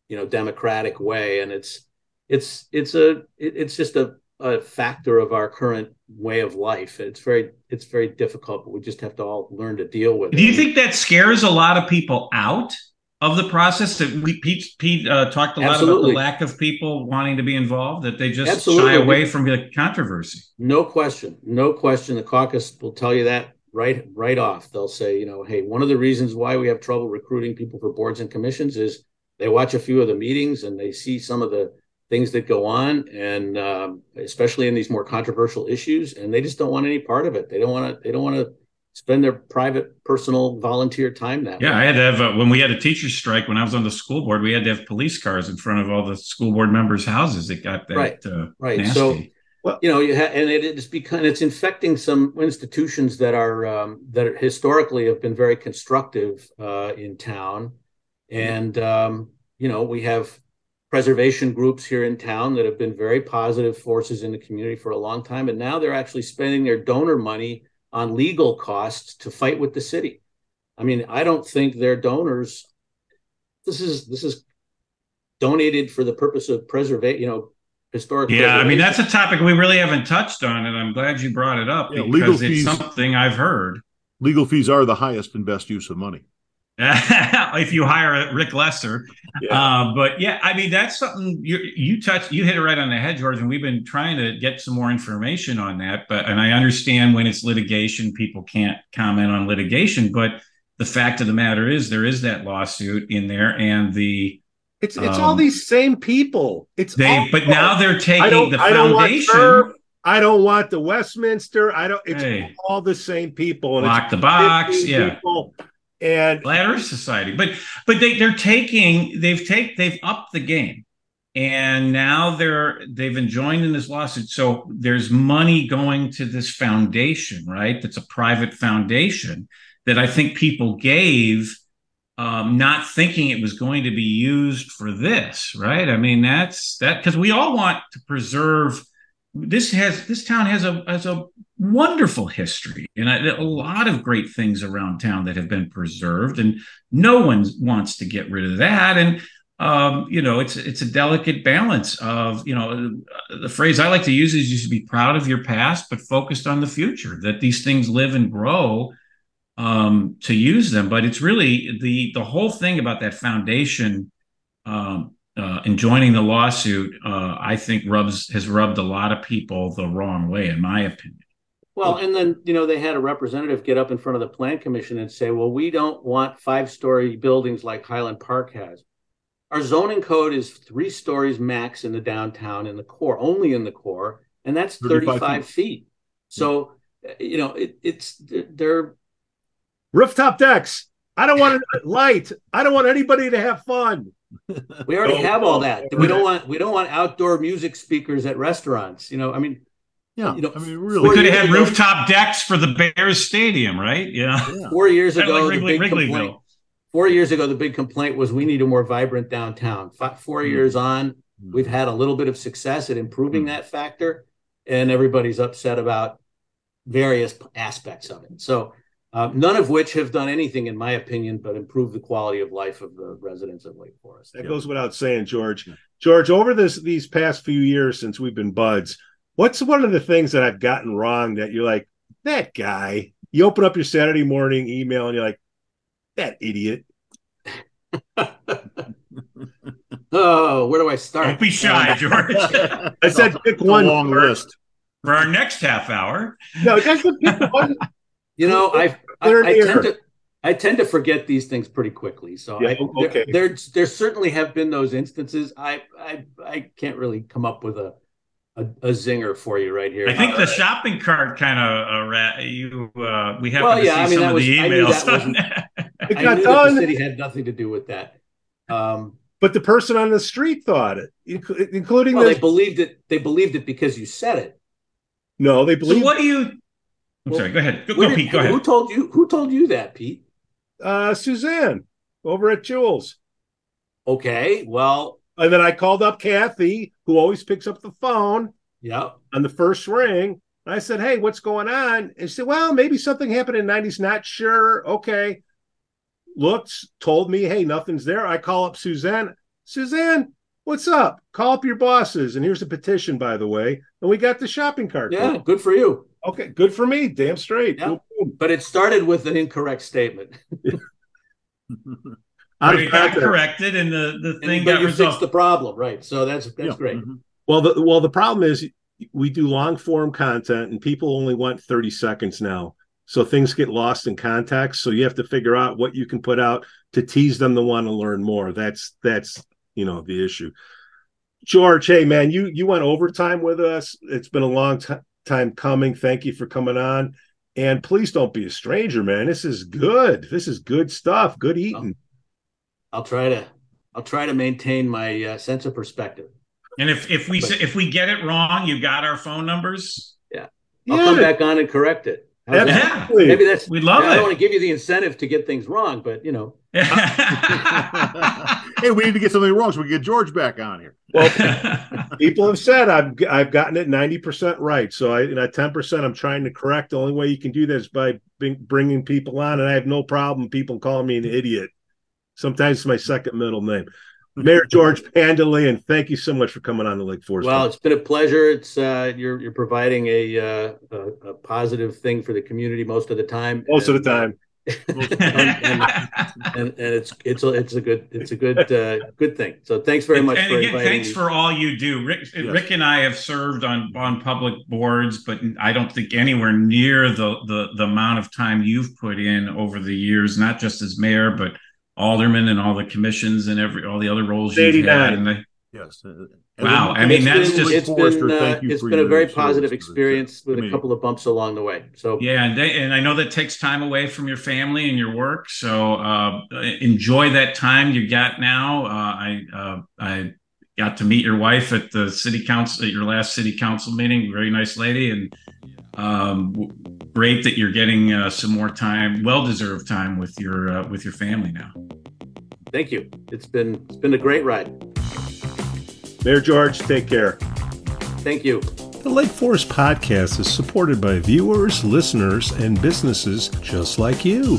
you know, democratic way. And it's it's it's a it, it's just a, a factor of our current way of life. It's very it's very difficult, but we just have to all learn to deal with it. Do you think that scares a lot of people out? of the process that we Pete Pete uh, talked a lot Absolutely. about the lack of people wanting to be involved that they just Absolutely. shy away from the controversy. No question, no question. The caucus will tell you that right right off. They'll say, you know, hey, one of the reasons why we have trouble recruiting people for boards and commissions is they watch a few of the meetings and they see some of the things that go on, and um, especially in these more controversial issues, and they just don't want any part of it. They don't want to. They don't want to spend their private, personal, volunteer time that yeah, way. I had to have a, when we had a teacher strike when I was on the school board, we had to have police cars in front of all the school board members' houses. It got that right, uh, right. Nasty. So, well, you know, you ha- and it, it's become it's infecting some institutions that are um, that historically have been very constructive uh, in town, and um, you know, we have preservation groups here in town that have been very positive forces in the community for a long time, and now they're actually spending their donor money on legal costs to fight with the city. I mean, I don't think their donors. This is this is donated for the purpose of preservation. You know, historic. Yeah, I mean that's a topic we really haven't touched on, and I'm glad you brought it up yeah, because it's fees, something I've heard. Legal fees are the highest and best use of money. if you hire Rick Lesser. Yeah. Uh, but yeah, I mean that's something you you touched you hit it right on the head, George, and we've been trying to get some more information on that. But and I understand when it's litigation, people can't comment on litigation, but the fact of the matter is there is that lawsuit in there and the it's it's um, all these same people. It's they all, but now they're taking the foundation. Don't I don't want the Westminster. I don't. It's hey, all the same people. And lock the box. Yeah. People and Flat Society. But but they they're taking they've take they've upped the game. And now they're they've joined in this lawsuit. So there's money going to this foundation, right? That's a private foundation that I think people gave um, not thinking it was going to be used for this, right? I mean, that's that because we all want to preserve this has this town has a has a wonderful history. And a, lot of great things around town that have been preserved and no one wants to get rid of that. And um, you know it's it's a delicate balance of you know the phrase i like to use is you should be proud of your past but focused on the future that these things live and grow um, to use them. But it's really the the whole thing about that foundation um, uh, and joining the lawsuit, uh, I think rubs has rubbed a lot of people the wrong way, in my opinion. Well, and then you know they had a representative get up in front of the plan commission and say, "Well, we don't want five-story buildings like Highland Park has. Our zoning code is three stories max in the downtown in the core, only in the core, and that's 35, 35 feet. feet. So, you know, it, it's they're rooftop decks. I don't want light. I don't want anybody to have fun. We already have all that. We don't want we don't want outdoor music speakers at restaurants. You know, I mean, yeah, you know, I mean, really, we could have had ago, rooftop decks for the Bears stadium, right? Yeah. yeah. Four years ago, like Wrigley, the big complaint. Four years ago, the big complaint was we need a more vibrant downtown. Five, 4 mm years on, mm we've had a little bit of success at improving mm that factor, and everybody's upset about various aspects of it. So uh, none of which have done anything, in my opinion, but improve the quality of life of the residents of Lake Forest. That goes without saying, George. George, over this these past few years since we've been buds, what's one of the things that I've gotten wrong that you're like, that guy? You open up your Saturday morning email and you're like, that idiot. oh, where do I start? Don't be shy, George. I said pick one long list for our next half hour. No, just pick one. You know, I I, I tend to I tend to forget these things pretty quickly. So yeah, I, okay. there, there, there certainly have been those instances. I I I can't really come up with a a, a zinger for you right here. I think uh, the shopping cart kind of uh, you uh, we have well, to yeah, see I mean, some of was, the emails. I, I knew that the city had nothing to do with that. Um, but the person on the street thought it, including well, they believed it. They believed it because you said it. No, they believe. So what do you? I'm well, sorry. Go ahead. Go, go did, Pete. Go ahead. Who told you? Who told you that, Pete? Uh, Suzanne over at Jules. Okay. Well. And then I called up Kathy, who always picks up the phone. Yeah. On the first ring, I said, Hey, what's going on? And she said, Well, maybe something happened in 90s. Not sure. Okay. Looked, told me, Hey, nothing's there. I call up Suzanne. Suzanne, what's up? Call up your bosses. And here's a petition, by the way. And we got the shopping cart. Yeah, good for you. Okay, good for me. Damn straight. Yeah. But it started with an incorrect statement. I it got corrected, and the the thing and, got you resolved. fixed the problem, right? So that's that's Yeah. great. Mhm. Well, the well, the problem is we do long form content, and people only want 30 seconds now. So things get lost in context. So you have to figure out what you can put out to tease them to want to learn more. That's that's you know the issue. George, hey man, you you went overtime with us. It's been a long ti- time coming. Thank you for coming on. And please don't be a stranger, man. This is good. This is good stuff. Good eating. I'll try to I'll try to maintain my uh, sense of perspective. And if if we But- if we get it wrong, you got our phone numbers. Yeah, I'll come back on and correct it. How's? Yeah. Maybe that's We love it. I don't want to give you the incentive to get things wrong, but you know, hey, we need to get something wrong so we can get George back on here. Well, people have said I've I've gotten it ninety percent right. So I and at ten percent I'm trying to correct. The only way you can do that is by bringing people on, and I have no problem people calling me an idiot. Sometimes it's my second middle name. Mayor George Pandaleon, thank you so much for coming on the Lake Forest. well, it's been a pleasure. It's uh, you're you're providing a, uh, a a positive thing for the community most of the time. most of the time. and, and, and it's it's a it's a good it's a good uh, good thing. So thanks very much and for again, thanks me. for all you do. Rick, Yes. Rick and I have served on on public boards, but I don't think anywhere near the, the the amount of time you've put in over the years, not just as mayor, but alderman and all the commissions and every all the other roles you've had. And I, Yes. Wow, I mean, it's that's been, just- it's Forrester, been uh, thank you it's for been a very positive to the experience with a couple of bumps along the way. So yeah, and, they, and I know that takes time away from your family and your work. So uh, enjoy that time you got now. Uh, I uh, I got to meet your wife at the city council at your last city council meeting. Very nice lady, and um, great that you're getting uh, some more time, well deserved time with your uh, with your family now. thank you. It's been it's been a great ride. Mayor George, take care. Thank you. The Lake Forest Podcast is supported by viewers, listeners, and businesses just like you.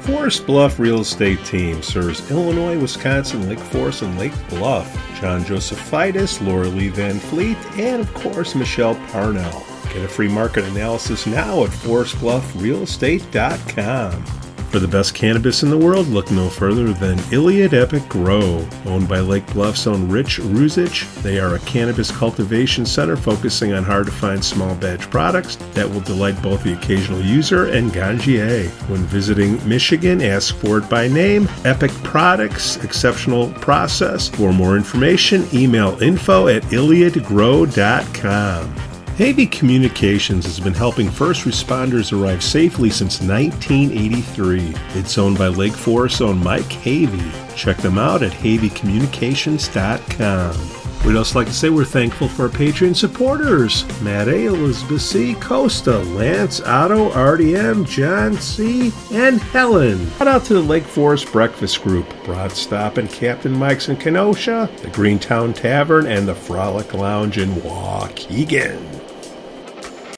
Forest Bluff Real Estate Team serves Illinois, Wisconsin, Lake Forest, and Lake Bluff. John Josephitis, Laura Lee Van Fleet, and of course Michelle Parnell. Get a free market analysis now at forestbluffrealestate.com. For the best cannabis in the world, look no further than Iliad Epic Grow. Owned by Lake Bluff's own Rich Ruzich, they are a cannabis cultivation center focusing on hard to find small batch products that will delight both the occasional user and ganjier. When visiting Michigan, ask for it by name. Epic Products, exceptional process. For more information, email info at iliadgrow.com. Havey Communications has been helping first responders arrive safely since 1983. It's owned by Lake Forest's own Mike Havey. Check them out at haveycommunications.com. We'd also like to say we're thankful for our Patreon supporters Matt A., Elizabeth C., Costa, Lance, Otto, RDM, John C., and Helen. Shout out to the Lake Forest Breakfast Group, Brat Stop and Captain Mike's in Kenosha, the Greentown Tavern, and the Frolic Lounge in Waukegan.